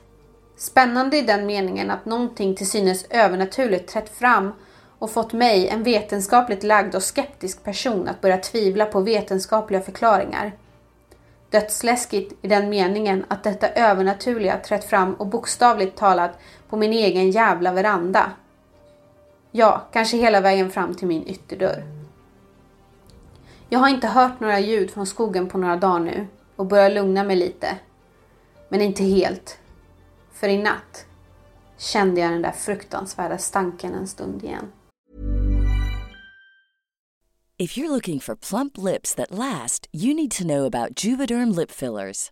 Spännande i den meningen att någonting till synes övernaturligt trätt fram och fått mig, en vetenskapligt lagd och skeptisk person, att börja tvivla på vetenskapliga förklaringar. Dödsläskigt i den meningen att detta övernaturliga trätt fram och bokstavligt talat på min egen jävla veranda. Ja, kanske hela vägen fram till min ytterdörr. Jag har inte hört några ljud från skogen på några dagar nu och börjar lugna mig lite. Men inte helt. För i natt kände jag den där fruktansvärda stanken en stund igen. If you're looking for plump lips that last, you need to know about Juvederm lip fillers.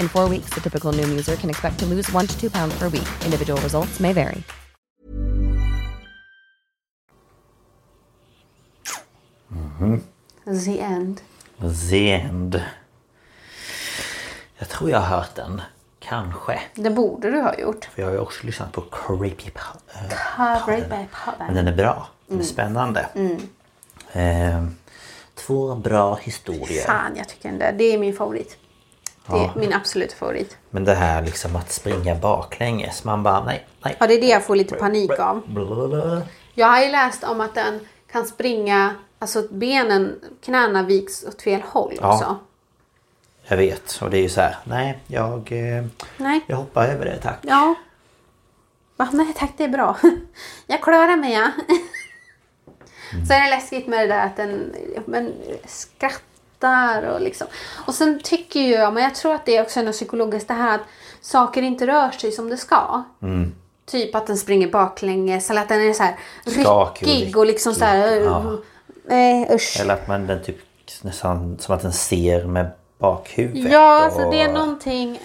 In four weeks, the typical Noom user can expect to lose one to two pounds per week. Individual results may vary. The end. The End. Jag tror jag har hört den. Kanske. Det borde du ha gjort. För jag har ju också lyssnat på Creepy Podden. Creepy Men Podden. den är bra. Den är spännande. Eh, två bra historier. Fan, jag tycker den där. Det är min favorit. Det är min absolut favorit. Men det här liksom att springa baklänges. Man bara nej, nej. Ja, det är det jag får lite panik av. Jag har ju läst om att den kan springa, alltså benen, knäna viks åt fel håll Ja. också. Jag vet. Och det är ju så här. Nej, jag, eh, Nej. jag hoppar över det tack. Ja. Va? Nej tack, det är bra. Jag klarar mig ja. Mm. Sen är det läskigt med det där att den men, skrattar och liksom. Och sen tycker jag, men jag tror att det är också något psykologiskt det här att saker inte rör sig som det ska. Mm. Typ att den springer baklänges eller att den är så här Skakig och ryckig och liksom så här. Ja. Nej usch. Eller att man den typ nästan som att den ser med bakhuvudet. Ja, alltså och- det är någonting.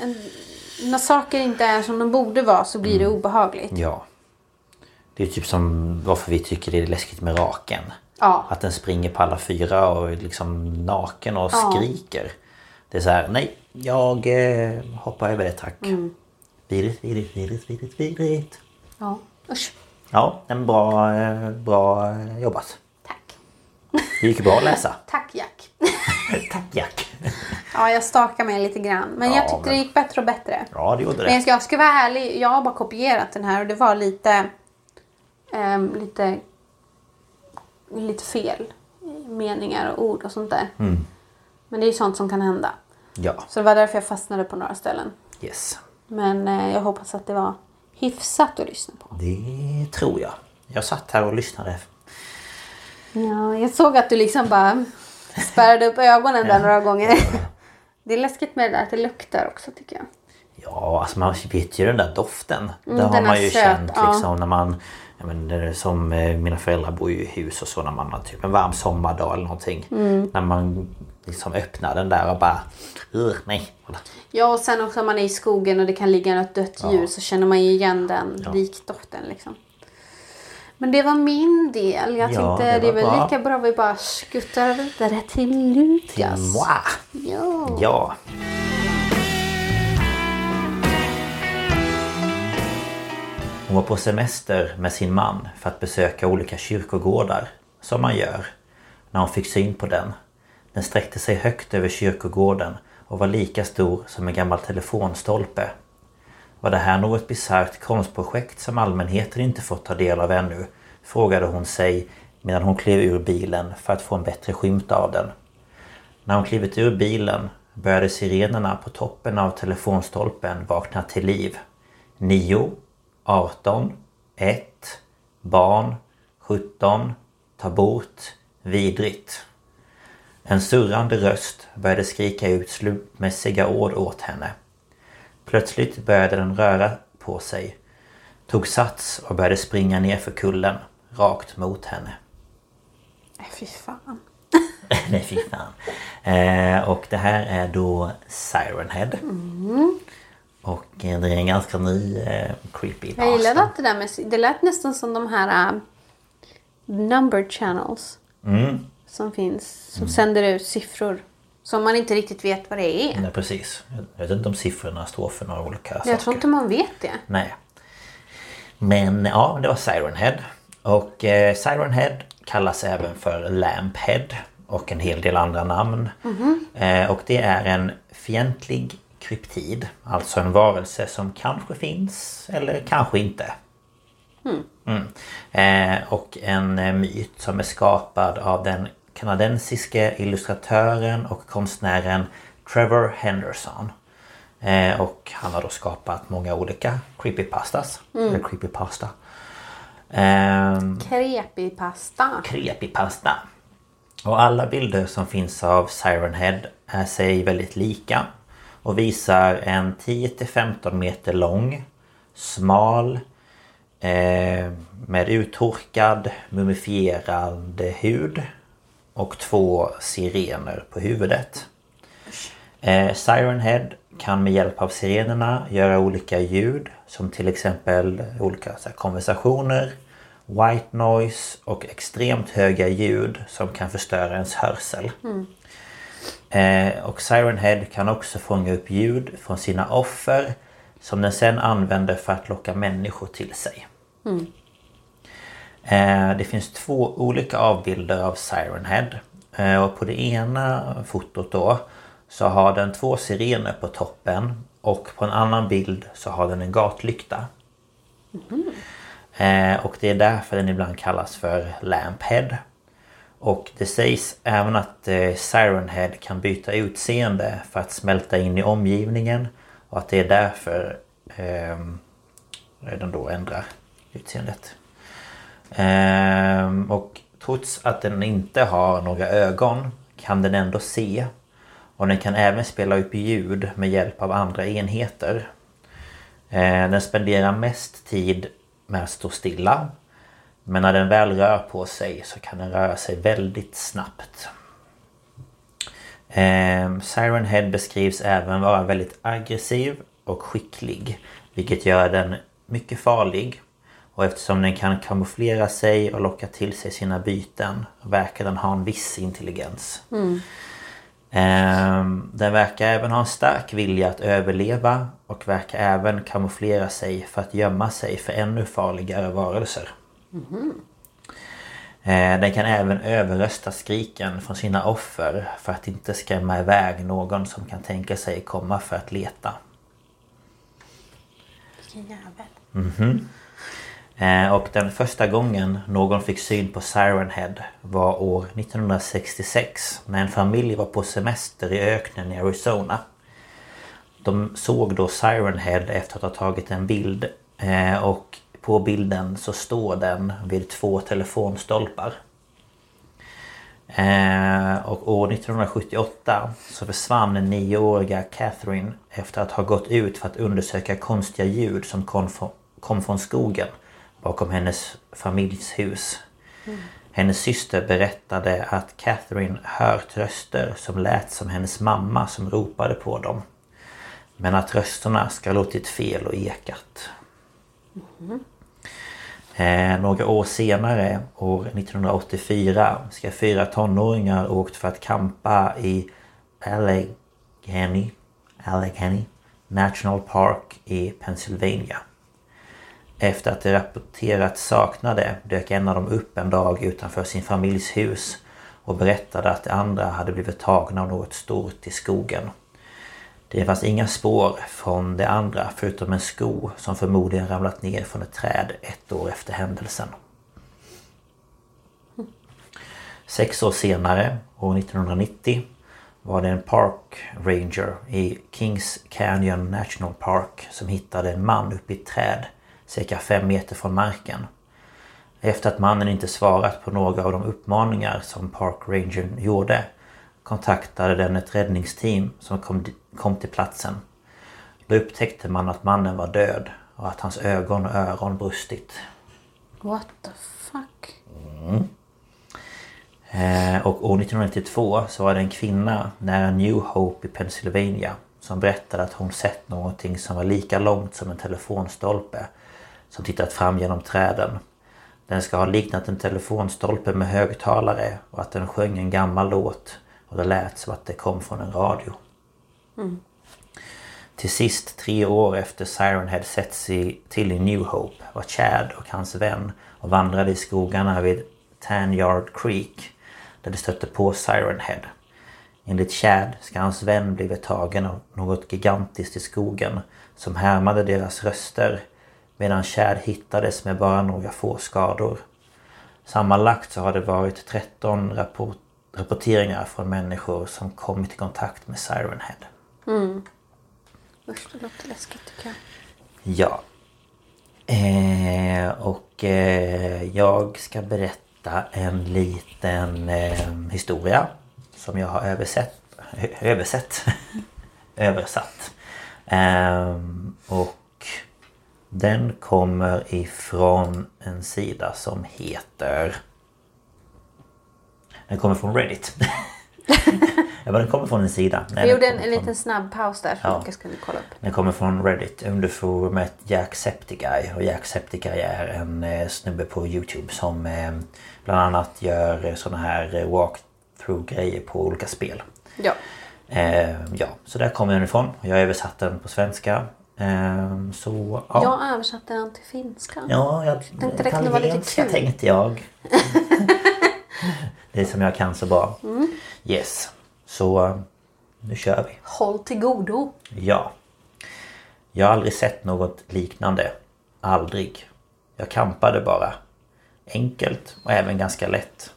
När saker inte är som de borde vara så blir det obehagligt. Ja. Det är typ som varför vi tycker det är läskigt med raken. Ja. Att den springer på alla fyra och liksom naken och Ja. skriker. Det är så här, nej, jag eh, hoppar över det tack. Mm. Vidrigt, vidrigt, vidrigt, vidrigt, vidrigt. Ja. Usch. Ja, en bra, eh, bra jobbat. Tack. Det gick bra att läsa. Tack Jack. Tack Jack. Ja, jag stakar mig lite grann. Men Ja, jag tyckte men- det gick bättre och bättre. Ja, det gjorde Men jag det. ska, jag ska vara ärlig. Jag har bara kopierat den här och det var lite... ehm, lite... Lite fel. Meningar och ord och sånt där. Mm. Men det är ju sånt som kan hända. Ja, Så det var därför jag fastnade på några ställen. yes. Men eh, jag hoppas att det var hyfsat att lyssna på. Det tror jag. Jag satt här och lyssnade. Ja, jag såg att du liksom bara spärrade upp ögonen där några gånger. Det är läskigt med det där att det luktar också tycker jag. Ja, alltså man vet ju den där doften. Mm, det har man ju söt, känt ja. liksom när man... Ja, men det är som eh, mina föräldrar bor ju i hus och så när man har typ en varm sommardag eller någonting. Mm. När man liksom öppnar den där och bara... "Ugh, nej. Ja, och sen också om man är i skogen och det kan ligga något dött djur så känner man ju igen den likdoften liksom. Men det var min del. Jag Ja, tänkte det det, är väl bra. lika bra vi bara skuttar vidare till Till Lukas. moi. Ja. Ja. Hon var på semester med sin man för att besöka olika kyrkogårdar. Som man gör när hon fick syn på den. Den sträckte sig högt över kyrkogården och var lika stor som en gammal telefonstolpe. Var det här något bisarrt konstprojekt som allmänheten inte fått ta del av ännu? Frågade hon sig medan hon klev ur bilen för att få en bättre skymt av den. När hon klivit ur bilen började sirenerna på toppen av telefonstolpen vakna till liv. 9, 18, 1, barn, 17, ta bort, vidrigt. En surrande röst började skrika ut slumpmässiga ord åt henne. Plötsligt började den röra på sig, tog sats och började springa ner för kullen, rakt mot henne. Fy fan. Nej fy fan. Eh, och det här är då Siren Head. Mm. Och eh, det är en ganska ny eh, creepy Jag gillade att det där med... Det lät nästan som de här uh, number channels. Mm. Som finns. Som sänder ut siffror. Som man inte riktigt vet vad det är. Nej precis. Jag vet inte om siffrorna står för några olika saker. Jag tror inte man vet det. Nej. Men ja, det var Siren Head. Och eh, Siren Head kallas även för Lamp Head. Och en hel del andra namn. Eh, och det är en fientlig kryptid. Alltså en varelse som kanske finns eller kanske inte. Mm. Eh, och en eh, myt som är skapad av den kanadensiske illustratören och konstnären Trevor Henderson. Eh, och han har då skapat många olika creepypastas. Eller creepypasta. Ehm, Creepypasta. creepypasta. Och alla bilder som finns av Siren Head är sig väldigt lika. Och visar en 10 till 15 meter lång, smal, eh, med uttorkad, mumifierad hud. Och två sirener på huvudet. Eh, Siren Head kan med hjälp av sirenerna göra olika ljud som till exempel olika så här, konversationer, white noise och extremt höga ljud som kan förstöra ens hörsel. Mm. Eh, och Siren Head kan också fånga upp ljud från sina offer som den sen använder för att locka människor till sig. Eh, det finns två olika avbilder av Siren Head. Eh, och på det ena fotot då så har den två sirener på toppen och på en annan bild så har den en gatlykta. Eh, och det är därför den ibland kallas för Lamphead. Och det sägs även att eh, Siren Head kan byta utseende för att smälta in i omgivningen och att det är därför eh, den då ändrar utseendet. Eh, och trots att den inte har några ögon kan den ändå se. Och den kan även spela upp ljud med hjälp av andra enheter. Eh, den spenderar mest tid med att stå stilla. Men när den väl rör på sig så kan den röra sig väldigt snabbt. Ehm, Siren Head beskrivs även vara väldigt aggressiv och skicklig. Vilket gör den mycket farlig. Och eftersom den kan kamouflera sig och locka till sig sina byten verkar den ha en viss intelligens. Ehm, Den verkar även ha en stark vilja att överleva och verkar även kamouflera sig för att gömma sig för ännu farligare varelser. Eh, Den kan även överrösta skriken från sina offer för att inte skrämma iväg någon som kan tänka sig komma för att leta. Vilken jävel. Eh, Och den första gången någon fick syn på Siren Head var år 1966 när en familj var på semester i öknen i Arizona. De såg då Siren Head efter att ha tagit en bild eh, och på bilden så står den vid två telefonstolpar. Eh, och år 1978 så försvann den nioåriga Catherine efter att ha gått ut för att undersöka konstiga ljud som kom från, kom från skogen bakom hennes familjs hus. Hennes syster berättade att Catherine hört röster som lät som hennes mamma som ropade på dem. Men att rösterna ska ha låtit fel och ekat. Mm-hmm. Eh, några år senare, år 1984, ska fyra tonåringar åkt för att campa i Allegheny, Allegheny National Park i Pennsylvania. Efter att de rapporterat saknade dök en av dem upp en dag utanför sin familjs hus och berättade att de andra hade blivit tagna av något stort i skogen. Det fanns inga spår från det andra förutom en sko som förmodligen ramlat ner från ett träd ett år efter händelsen. Sex år senare, år 1990, var det en park ranger i Kings Canyon National Park som hittade en man uppe i ett träd cirka fem meter från marken. Efter att mannen inte svarat på några av de uppmaningar som Park Rangern gjorde kontaktade den ett räddningsteam som kom, kom till platsen. Då upptäckte man att mannen var död och att hans ögon och öron brustit. What the fuck? Eh, och år 1992 så var det en kvinna nära New Hope i Pennsylvania som berättade att hon sett någonting som var lika långt som en telefonstolpe som tittat fram genom träden. Den ska ha liknat en telefonstolpe med högtalare och att den sjöng en gammal låt och det lät som att det kom från en radio. Till sist, tre år efter Siren Head setts i, till i New Hope var Chad och hans vän och vandrade i skogarna vid Tanyard Creek där de stötte på Siren Head. Enligt Chad ska hans vän blivit tagen av något gigantiskt i skogen som härmade deras röster medan Chad hittades med bara några få skador. Sammanlagt så har det varit 13 rapport rapporteringar från människor som kommit i kontakt med Siren Head. Usch, det låter läskigt tycker jag. Ja. Eh, och eh, jag ska berätta en liten eh, historia som jag har översett. Översett. Översatt. Ehm, och den kommer ifrån en sida som heter... Den kommer från Reddit. ja, men den kommer från en sida. Nej, Vi gjorde en, en från- liten snabb paus där som Ja. Lukas kunde kolla upp. den kommer från Reddit under forumet Jack Septiceye. Och Jack Septiceye är en eh, snubbe på Youtube som eh, bland annat gör eh, såna här eh, walkthrough grejer på olika spel. Ja. Eh, ja, så där kommer den ifrån. Jag har översatt den på svenska. Eh, så ja. Jag översatte den till finska. Ja, jag Tänkte det kunde vara lite kul. tänkte jag. det är som jag kan så bra. Mm. Yes. Så nu kör vi. Håll till godo. Ja. Jag har aldrig sett något liknande. Aldrig. Jag kampade bara. Enkelt och även ganska lätt.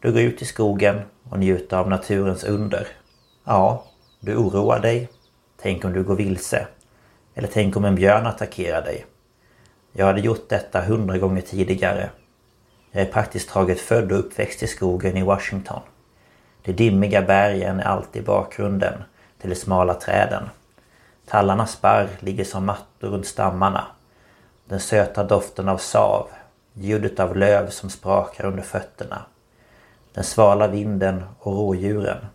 Du går ut i skogen och njuter av naturens under. Ja, du oroar dig. Tänk om du går vilse. Eller tänk om en björn attackerar dig. Jag hade gjort detta hundra gånger tidigare. Jag är praktiskt taget född och uppväxt i skogen i Washington. De dimmiga bergen är alltid bakgrunden till de smala träden. Tallarnas barr ligger som mattor runt stammarna. Den söta doften av sav, ljudet av löv som sprakar under fötterna. Den svala vinden och rådjuren.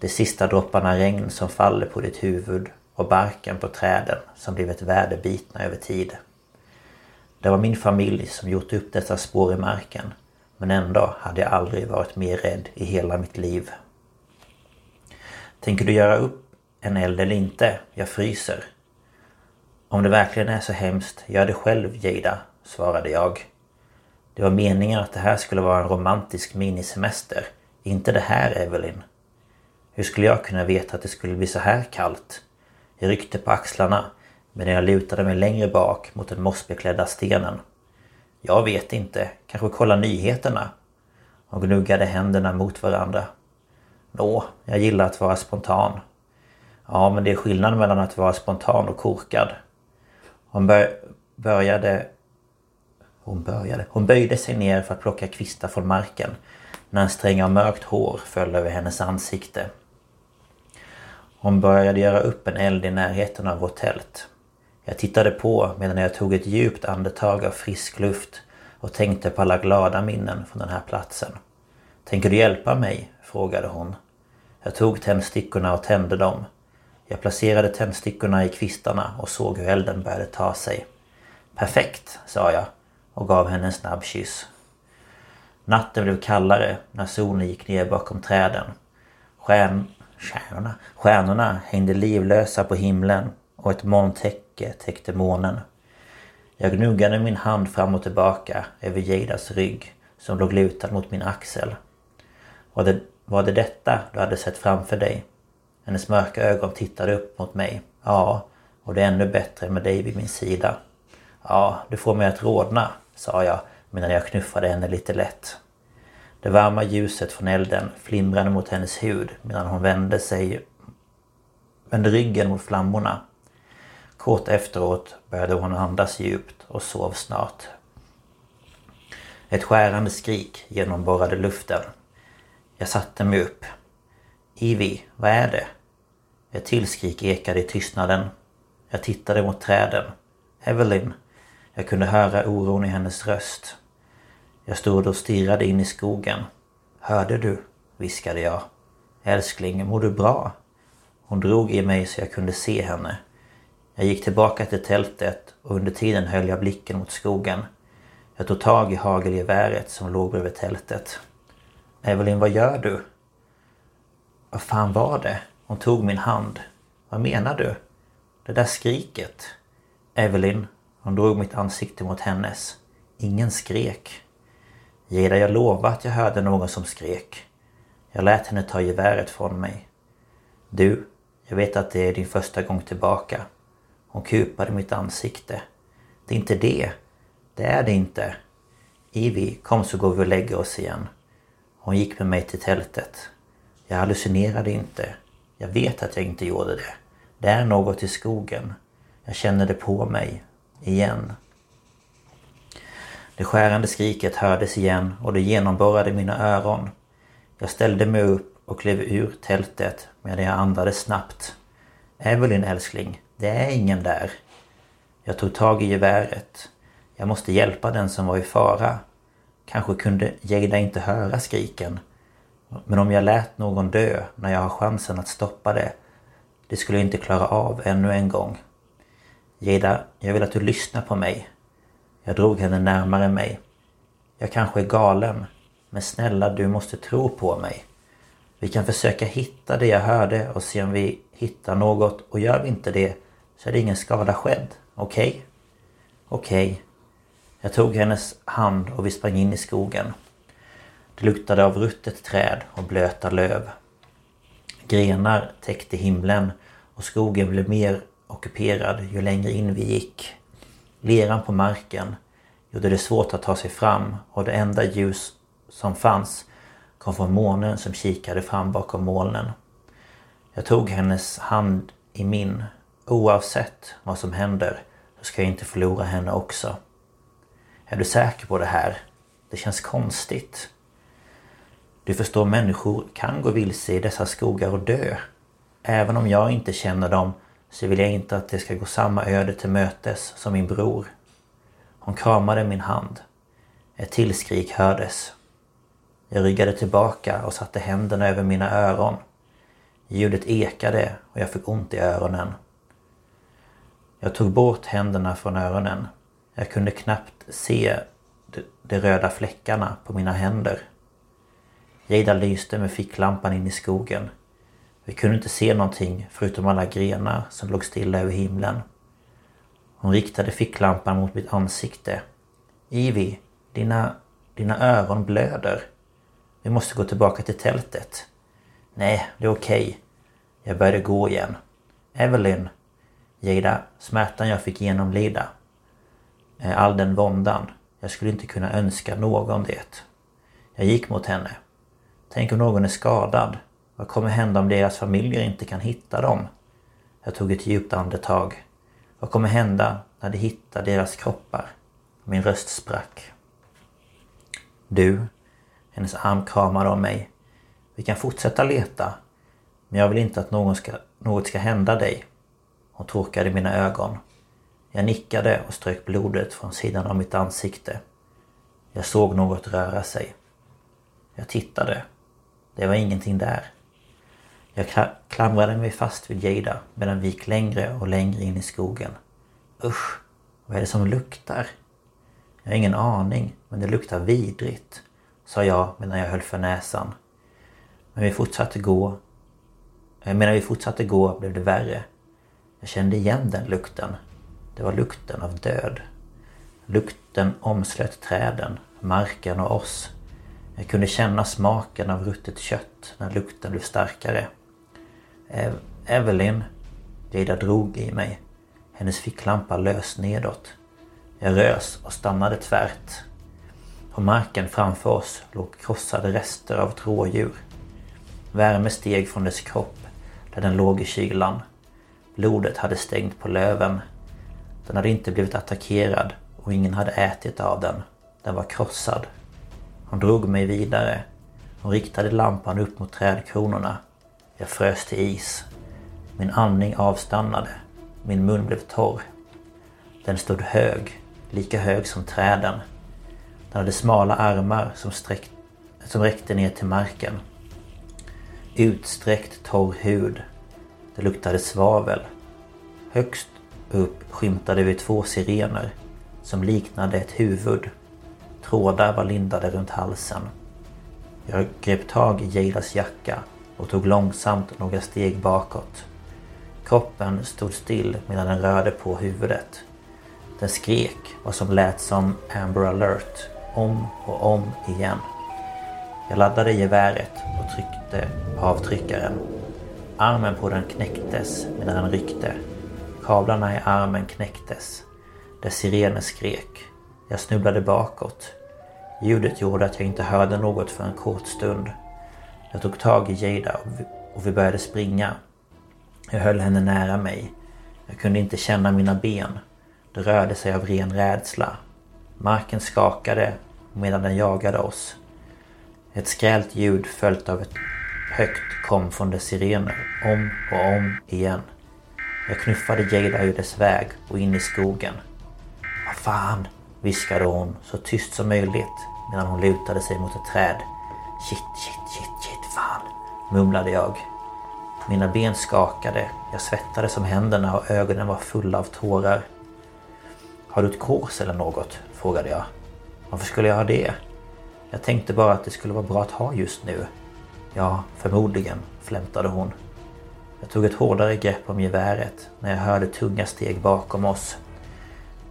De sista dropparna regn som faller på ditt huvud och barken på träden som blivit väderbitna över tid. Det var min familj som gjort upp dessa spår i marken. Men ändå hade jag aldrig varit mer rädd i hela mitt liv. Tänker du göra upp en eld eller inte? Jag fryser. Om det verkligen är så hemskt, gör det själv Jada, svarade jag. Det var meningen att det här skulle vara en romantisk minisemester. Inte det här, Evelyn. Hur skulle jag kunna veta att det skulle bli så här kallt? Jag ryckte på axlarna medan jag lutade mig längre bak mot den mossbeklädda stenen. Jag vet inte, kanske kolla nyheterna? Och gnuggade händerna mot varandra. Nå, jag gillar att vara spontan. Ja, men det är skillnad mellan att vara spontan och korkad. Hon bör började... Hon började... Hon böjde sig ner för att plocka kvistar från marken när en sträng av mörkt hår föll över hennes ansikte. Hon började göra upp en eld i närheten av vårt tält. Jag tittade på medan jag tog ett djupt andetag av frisk luft och tänkte på alla glada minnen från den här platsen. Tänker du hjälpa mig? frågade hon. Jag tog tändstickorna och tände dem. Jag placerade tändstickorna i kvistarna och såg hur elden började ta sig. Perfekt, sa jag och gav henne en snabb kyss. Natten blev kallare när solen gick ner bakom träden. Stjärn, stjärnorna, stjärnorna hängde livlösa på himlen och ett molntäcke täckte månen. Jag gnuggade min hand fram och tillbaka över Jadas rygg som låg lutad mot min axel. Var det, var det detta du hade sett framför dig? Hennes mörka ögon tittade upp mot mig. Ja, och det är ännu bättre med dig vid min sida. Ja, du får mig att rodna, sa jag medan jag knuffade henne lite lätt. Det varma ljuset från elden flimrade mot hennes hud medan hon vände sig vände ryggen mot flammorna. Kort efteråt började hon andas djupt och sov snart. Ett skärande skrik genomborrade luften. Jag satte mig upp. Ivy, vad är det? Ett till skrik ekade i tystnaden. Jag tittade mot träden. Evelyn. Jag kunde höra oron i hennes röst. Jag stod och stirrade in i skogen. Hörde du? viskade jag. Älskling, mår du bra? Hon drog i mig så jag kunde se henne. Jag gick tillbaka till tältet och under tiden höll jag blicken mot skogen. Jag tog tag i hagelgeväret som låg bredvid tältet. Evelyn, vad gör du? Vad fan var det? Hon tog min hand. Vad menar du? Det där skriket. Evelyn, hon drog mitt ansikte mot hennes. Ingen skrek. Geda, jag lovar att jag hörde någon som skrek. Jag lät henne ta geväret från mig. Du, jag vet att det är din första gång tillbaka. Hon kupade mitt ansikte. Det är inte det. Det är det inte. Ivy, kom så går vi och lägger oss igen. Hon gick med mig till tältet. Jag hallucinerade inte. Jag vet att jag inte gjorde det. Det är något i skogen. Jag känner det på mig. Igen. Det skärande skriket hördes igen och det genomborrade mina öron. Jag ställde mig upp och klev ur tältet medan jag andades snabbt. Evelyn älskling, det är ingen där. Jag tog tag i geväret. Jag måste hjälpa den som var i fara. Kanske kunde Jada inte höra skriken. Men om jag lät någon dö när jag har chansen att stoppa det, det skulle jag inte klara av ännu en gång. Jada, jag vill att du lyssnar på mig. Jag drog henne närmare mig. Jag kanske är galen, men snälla du måste tro på mig. Vi kan försöka hitta det jag hörde och se om vi hittar något och gör vi inte det så är det ingen skada skedd. Okej? Okay? Okej. Okay. Jag tog hennes hand och vi sprang in i skogen. Det luktade av ruttet träd och blöta löv. Grenar täckte himlen och skogen blev mer ockuperad ju längre in vi gick. Leran på marken gjorde det svårt att ta sig fram och det enda ljus som fanns kom från månen som kikade fram bakom molnen. Jag tog hennes hand i min. Oavsett vad som händer så ska jag inte förlora henne också. Är du säker på det här? Det känns konstigt. Du förstår, människor kan gå vilse i dessa skogar och dö. Även om jag inte känner dem så vill jag inte att det ska gå samma öde till mötes som min bror. Hon kramade min hand. Ett tillskrik hördes. Jag ryggade tillbaka och satte händerna över mina öron. Ljudet ekade och jag fick ont i öronen. Jag tog bort händerna från öronen. Jag kunde knappt se de, de röda fläckarna på mina händer. Jada lyste med ficklampan in i skogen. Vi kunde inte se någonting förutom alla grenar som låg stilla över himlen. Hon riktade ficklampan mot mitt ansikte. Ivi, dina, dina öron blöder. Vi måste gå tillbaka till tältet. Nej, det är okej. Okay. Jag började gå igen. Evelyn. Jada, smärtan jag fick genomlida. Eh, all den våndan. Jag skulle inte kunna önska någon det. Jag gick mot henne. Tänk om någon är skadad. Vad kommer hända om deras familjer inte kan hitta dem? Jag tog ett djupt andetag. Vad kommer hända när de hittar deras kroppar? Min röst sprack. Du. Hennes arm kramade om mig. Vi kan fortsätta leta. Men jag vill inte att någon ska, något ska hända dig. Hon torkade mina ögon. Jag nickade och strök blodet från sidan av mitt ansikte. Jag såg något röra sig. Jag tittade. Det var ingenting där. Jag klamrade mig fast vid Jada medan vi gick längre och längre in i skogen. Usch, vad är det som luktar? Jag har ingen aning, men det luktar vidrigt, sa jag medan jag höll för näsan. Men vi fortsatte gå. Medan vi fortsatte gå blev det värre. Jag kände igen den lukten. Det var lukten av död. Lukten omslöt träden, marken och oss. Jag kunde känna smaken av ruttet kött när lukten blev starkare. Ev Evelyn. Jada drog i mig. Hennes ficklampa lös nedåt. Jag rös och stannade tvärt. På marken framför oss låg krossade rester av ett rådjur. Värme steg från dess kropp där den låg i kylan. Blodet hade stängt på löven. Den hade inte blivit attackerad och ingen hade ätit av den. Den var krossad. Hon drog mig vidare. Hon riktade lampan upp mot trädkronorna. Jag frös till is. Min andning avstannade. Min mun blev torr. Den stod hög, lika hög som träden. Den hade smala armar som, sträck, som räckte ner till marken. Utsträckt torr hud. Det luktade svavel. Högst upp skymtade vi två sirener som liknade ett huvud. Trådar var lindade runt halsen. Jag grep tag i Jadas jacka och tog långsamt några steg bakåt. Kroppen stod still medan den rörde på huvudet. Den skrek vad som lät som Amber alert om och om igen. Jag laddade geväret och tryckte på avtryckaren. Armen på den knäcktes medan den ryckte. Kablarna i armen knäcktes. Dess sirener skrek. Jag snubblade bakåt. Ljudet gjorde att jag inte hörde något för en kort stund. Jag tog tag i Jada och vi började springa. Jag höll henne nära mig. Jag kunde inte känna mina ben. Det rörde sig av ren rädsla. Marken skakade medan den jagade oss. Ett skrält ljud följt av ett högt kom från dess sirener om och om igen. Jag knuffade Jada ur dess väg och in i skogen. Vad fan, viskade hon så tyst som möjligt medan hon lutade sig mot ett träd. Shit, shit, shit, shit, fan, mumlade jag. Mina ben skakade, jag svettades som händerna och ögonen var fulla av tårar. Har du ett kors eller något? frågade jag. Varför skulle jag ha det? Jag tänkte bara att det skulle vara bra att ha just nu. Ja, förmodligen, flämtade hon. Jag tog ett hårdare grepp om geväret när jag hörde tunga steg bakom oss.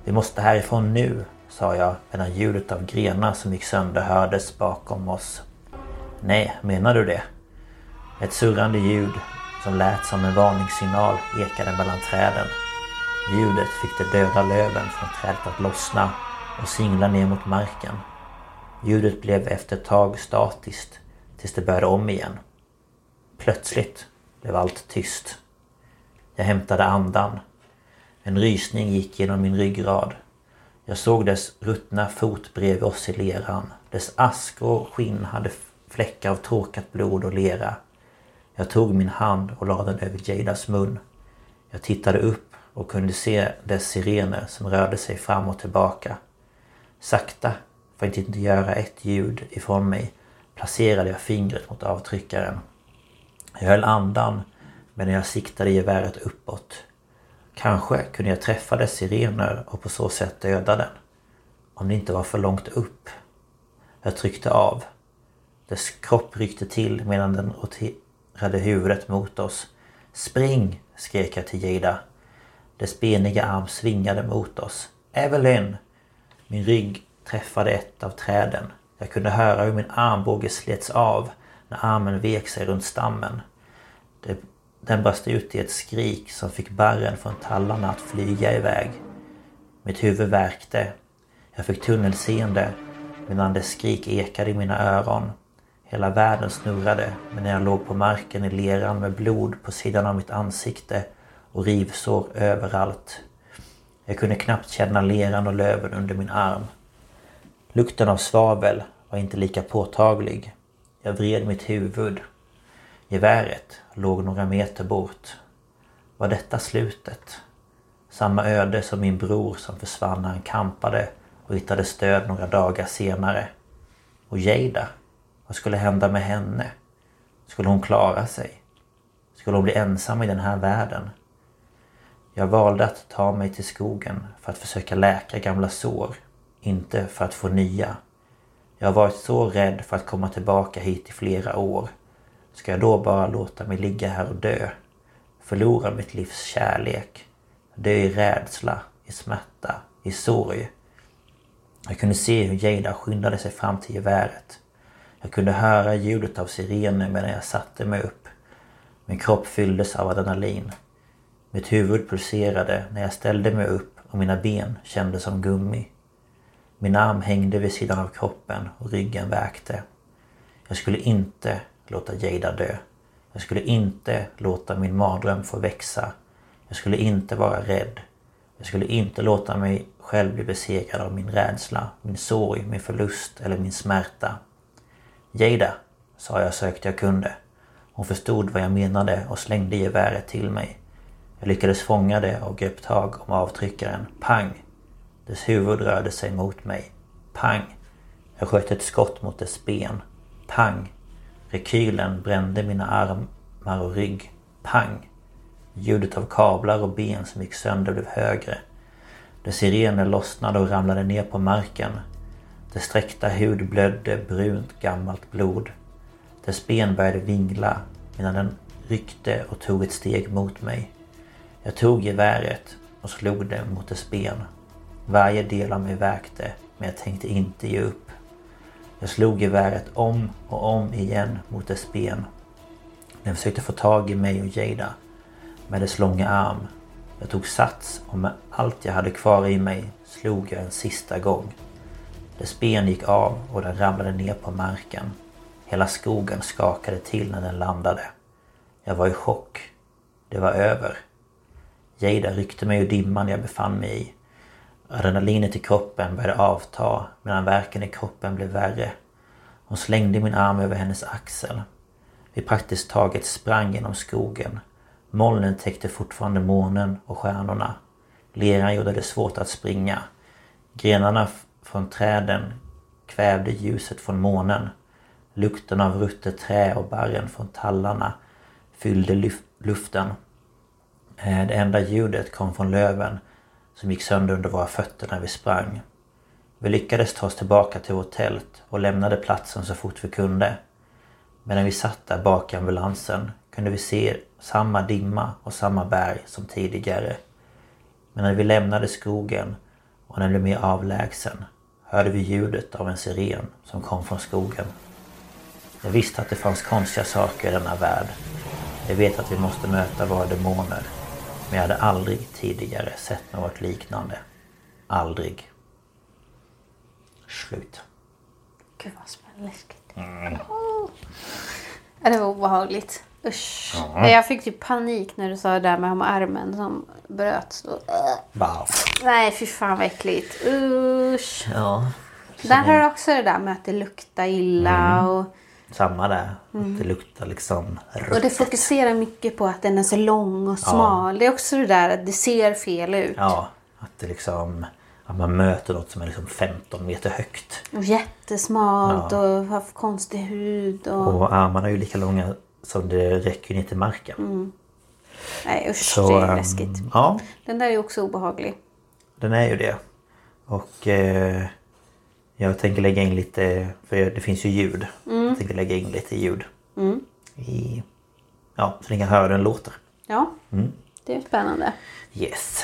Vi måste härifrån nu, sa jag medan ljudet av grenar som gick sönder hördes bakom oss. Nej, menar du det? Ett surrande ljud som lät som en varningssignal ekade mellan träden. Ljudet fick de döda löven från trädet att lossna och singla ner mot marken. Ljudet blev efter ett tag statiskt tills det började om igen. Plötsligt blev allt tyst. Jag hämtade andan. En rysning gick genom min ryggrad. Jag såg dess ruttna fot bredvid oss i leran. Dess ask och skinn hade fläckar av torkat blod och lera. Jag tog min hand och lade den över Jadas mun. Jag tittade upp och kunde se dess sirener som rörde sig fram och tillbaka. Sakta, för att inte göra ett ljud ifrån mig, placerade jag fingret mot avtryckaren. Jag höll andan medan jag siktade geväret uppåt. Kanske kunde jag träffa dess sirener och på så sätt döda den. Om det inte var för långt upp. Jag tryckte av. Dess kropp ryckte till medan den roterade huvudet mot oss. Spring! skrek jag till Jada. Dess beniga arm svingade mot oss. Evelyn! Min rygg träffade ett av träden. Jag kunde höra hur min armbåge slets av när armen vek sig runt stammen. Den brast ut i ett skrik som fick barren från tallarna att flyga iväg. Mitt huvud värkte. Jag fick tunnelseende medan dess skrik ekade i mina öron. Hela världen snurrade men när jag låg på marken i leran med blod på sidan av mitt ansikte och rivsår överallt. Jag kunde knappt känna leran och löven under min arm. Lukten av svavel var inte lika påtaglig. Jag vred mitt huvud. Geväret låg några meter bort. Var detta slutet? Samma öde som min bror som försvann när han kampade och hittade stöd några dagar senare. Och Jada? Vad skulle hända med henne? Skulle hon klara sig? Skulle hon bli ensam i den här världen? Jag valde att ta mig till skogen för att försöka läka gamla sår. Inte för att få nya. Jag har varit så rädd för att komma tillbaka hit i flera år. Ska jag då bara låta mig ligga här och dö? Förlora mitt livs kärlek? Dö i rädsla, i smärta, i sorg? Jag kunde se hur Jada skyndade sig fram till geväret. Jag kunde höra ljudet av sirener medan jag satte mig upp. Min kropp fylldes av adrenalin. Mitt huvud pulserade när jag ställde mig upp och mina ben kändes som gummi. Min arm hängde vid sidan av kroppen och ryggen värkte. Jag skulle inte låta Jada dö. Jag skulle inte låta min mardröm få växa. Jag skulle inte vara rädd. Jag skulle inte låta mig själv bli besegrad av min rädsla, min sorg, min förlust eller min smärta. Jada, sa jag så högt jag kunde. Hon förstod vad jag menade och slängde geväret till mig. Jag lyckades fånga det och grep tag om avtryckaren. Pang! Dess huvud rörde sig mot mig. Pang! Jag sköt ett skott mot dess ben. Pang! Rekylen brände mina armar och rygg. Pang! Ljudet av kablar och ben som gick sönder blev högre. Dess sirener lossnade och ramlade ner på marken. Dess sträckta hud blödde brunt gammalt blod. Dess ben började vingla medan den ryckte och tog ett steg mot mig. Jag tog geväret och slog det mot dess ben. Varje del av mig värkte men jag tänkte inte ge upp. Jag slog geväret om och om igen mot dess ben. Den försökte få tag i mig och Jada med dess långa arm. Jag tog sats och med allt jag hade kvar i mig slog jag en sista gång. Dess ben gick av och den ramlade ner på marken. Hela skogen skakade till när den landade. Jag var i chock. Det var över. Jada ryckte mig ur dimman jag befann mig i. Adrenalinet i kroppen började avta medan värken i kroppen blev värre. Hon slängde min arm över hennes axel. Vi praktiskt taget sprang genom skogen. Molnen täckte fortfarande månen och stjärnorna. Leran gjorde det svårt att springa. Grenarna från träden kvävde ljuset från månen. Lukten av ruttet trä och barren från tallarna fyllde luften. Eh, det enda ljudet kom från löven som gick sönder under våra fötter när vi sprang. Vi lyckades ta oss tillbaka till vårt tält och lämnade platsen så fort vi kunde. Medan vi satt där bak i ambulansen kunde vi se samma dimma och samma berg som tidigare. Men när vi lämnade skogen och den blev mer avlägsen hörde vi ljudet av en siren som kom från skogen. Jag visste att det fanns konstiga saker i denna värld. Jag vet att vi måste möta våra demoner. Men jag hade aldrig tidigare sett något liknande. Aldrig. Slut. Gud vad läskigt. Mm. Oh. Det var obehagligt. Usch. Ja. Jag fick typ panik när du sa det där med armen som bröts. Wow. Nej, fy fan vad äckligt. Usch. Ja. Där har du också det där med att det luktar illa mm. och samma där. Mm. det luktar liksom rött. Och det fokuserar mycket på att den är så lång och smal. Ja. Det är också det där att det ser fel ut. Ja, att det liksom... Att man möter något som är liksom 15 meter högt. Och jättesmalt ja. och har konstig hud. Och... och armarna är ju lika långa som det räcker ner till marken. Mm. Nej usch, Så, det är ehm, läskigt. Ja, Den där är också obehaglig. den är ju det. Och eh, jag tänker lägga in lite, för det finns ju ljud. Mm. Jag tänker lägga in lite ljud. I, ja, så ni kan höra hur den låter. Ja, Mm. det är spännande. Yes.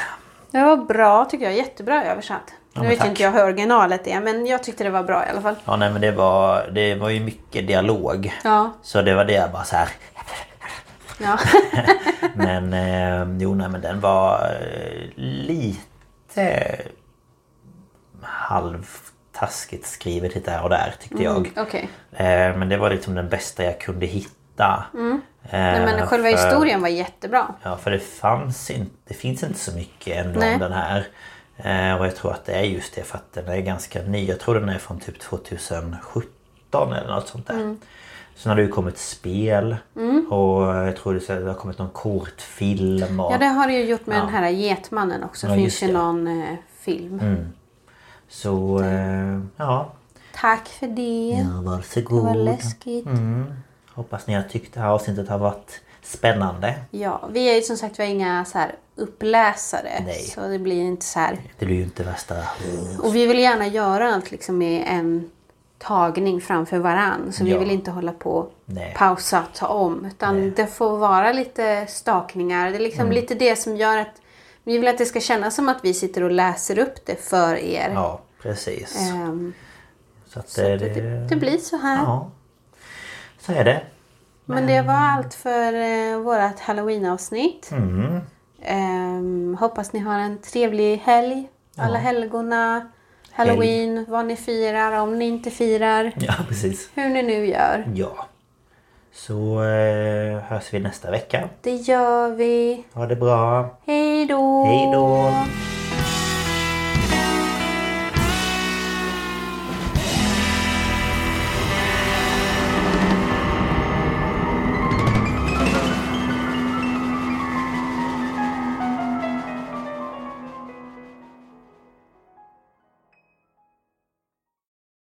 Det var bra tycker jag. Jättebra översatt. Ja, nu vet tack. inte jag hur originalet är men jag tyckte det var bra i alla fall. Ja nej men det var, det var ju mycket dialog. Ja, Så det var det jag bara så här. ja. Men eh, jo nej men den var eh, lite halvtaskigt skrivet lite här och där tyckte jag. Mm, Okej. Eh, men det var liksom den bästa jag kunde hitta. Mm. Eh, Nej, men själva för- historien var jättebra. Ja för det fanns inte, det finns inte så mycket ändå Nej. om den här. Eh, och jag tror att det är just det för att den är ganska ny. Jag tror den är från typ 2017 eller något sånt där. Mm. Sen har det ju kommit spel och jag tror det har kommit någon kortfilm. Och, Ja det har det ju gjort med Ja. den här Getmannen också. Ja, finns ju någon film. Så eh, ja. Tack för det. ja, Det var varsågod. läskigt. Hoppas ni har tyckt det här avsnittet har varit spännande. Ja, vi är ju som sagt vi är inga så här uppläsare. Nej. Så det blir inte så här. Det blir ju inte värsta... Och vi vill gärna göra allt liksom med en tagning framför varann. Så vi Ja. vill inte hålla på Nej. pausa, ta om. Utan Nej. det får vara lite stakningar. Det är liksom Mm. lite det som gör att vi vill att det ska kännas som att vi sitter och läser upp det för er. Ja, precis. Ehm, så att så det, att det, det blir så här. Ja. Så är det. Men det var allt för eh, vårt halloween-avsnitt. Mm. Ehm, hoppas ni har en trevlig helg. Alla helgona, halloween, vad ni firar, om ni inte firar. Ja, precis. Hur ni nu gör. Ja. Så eh, hörs vi nästa vecka. Det gör vi. Ha det bra. Hej då! Hej då!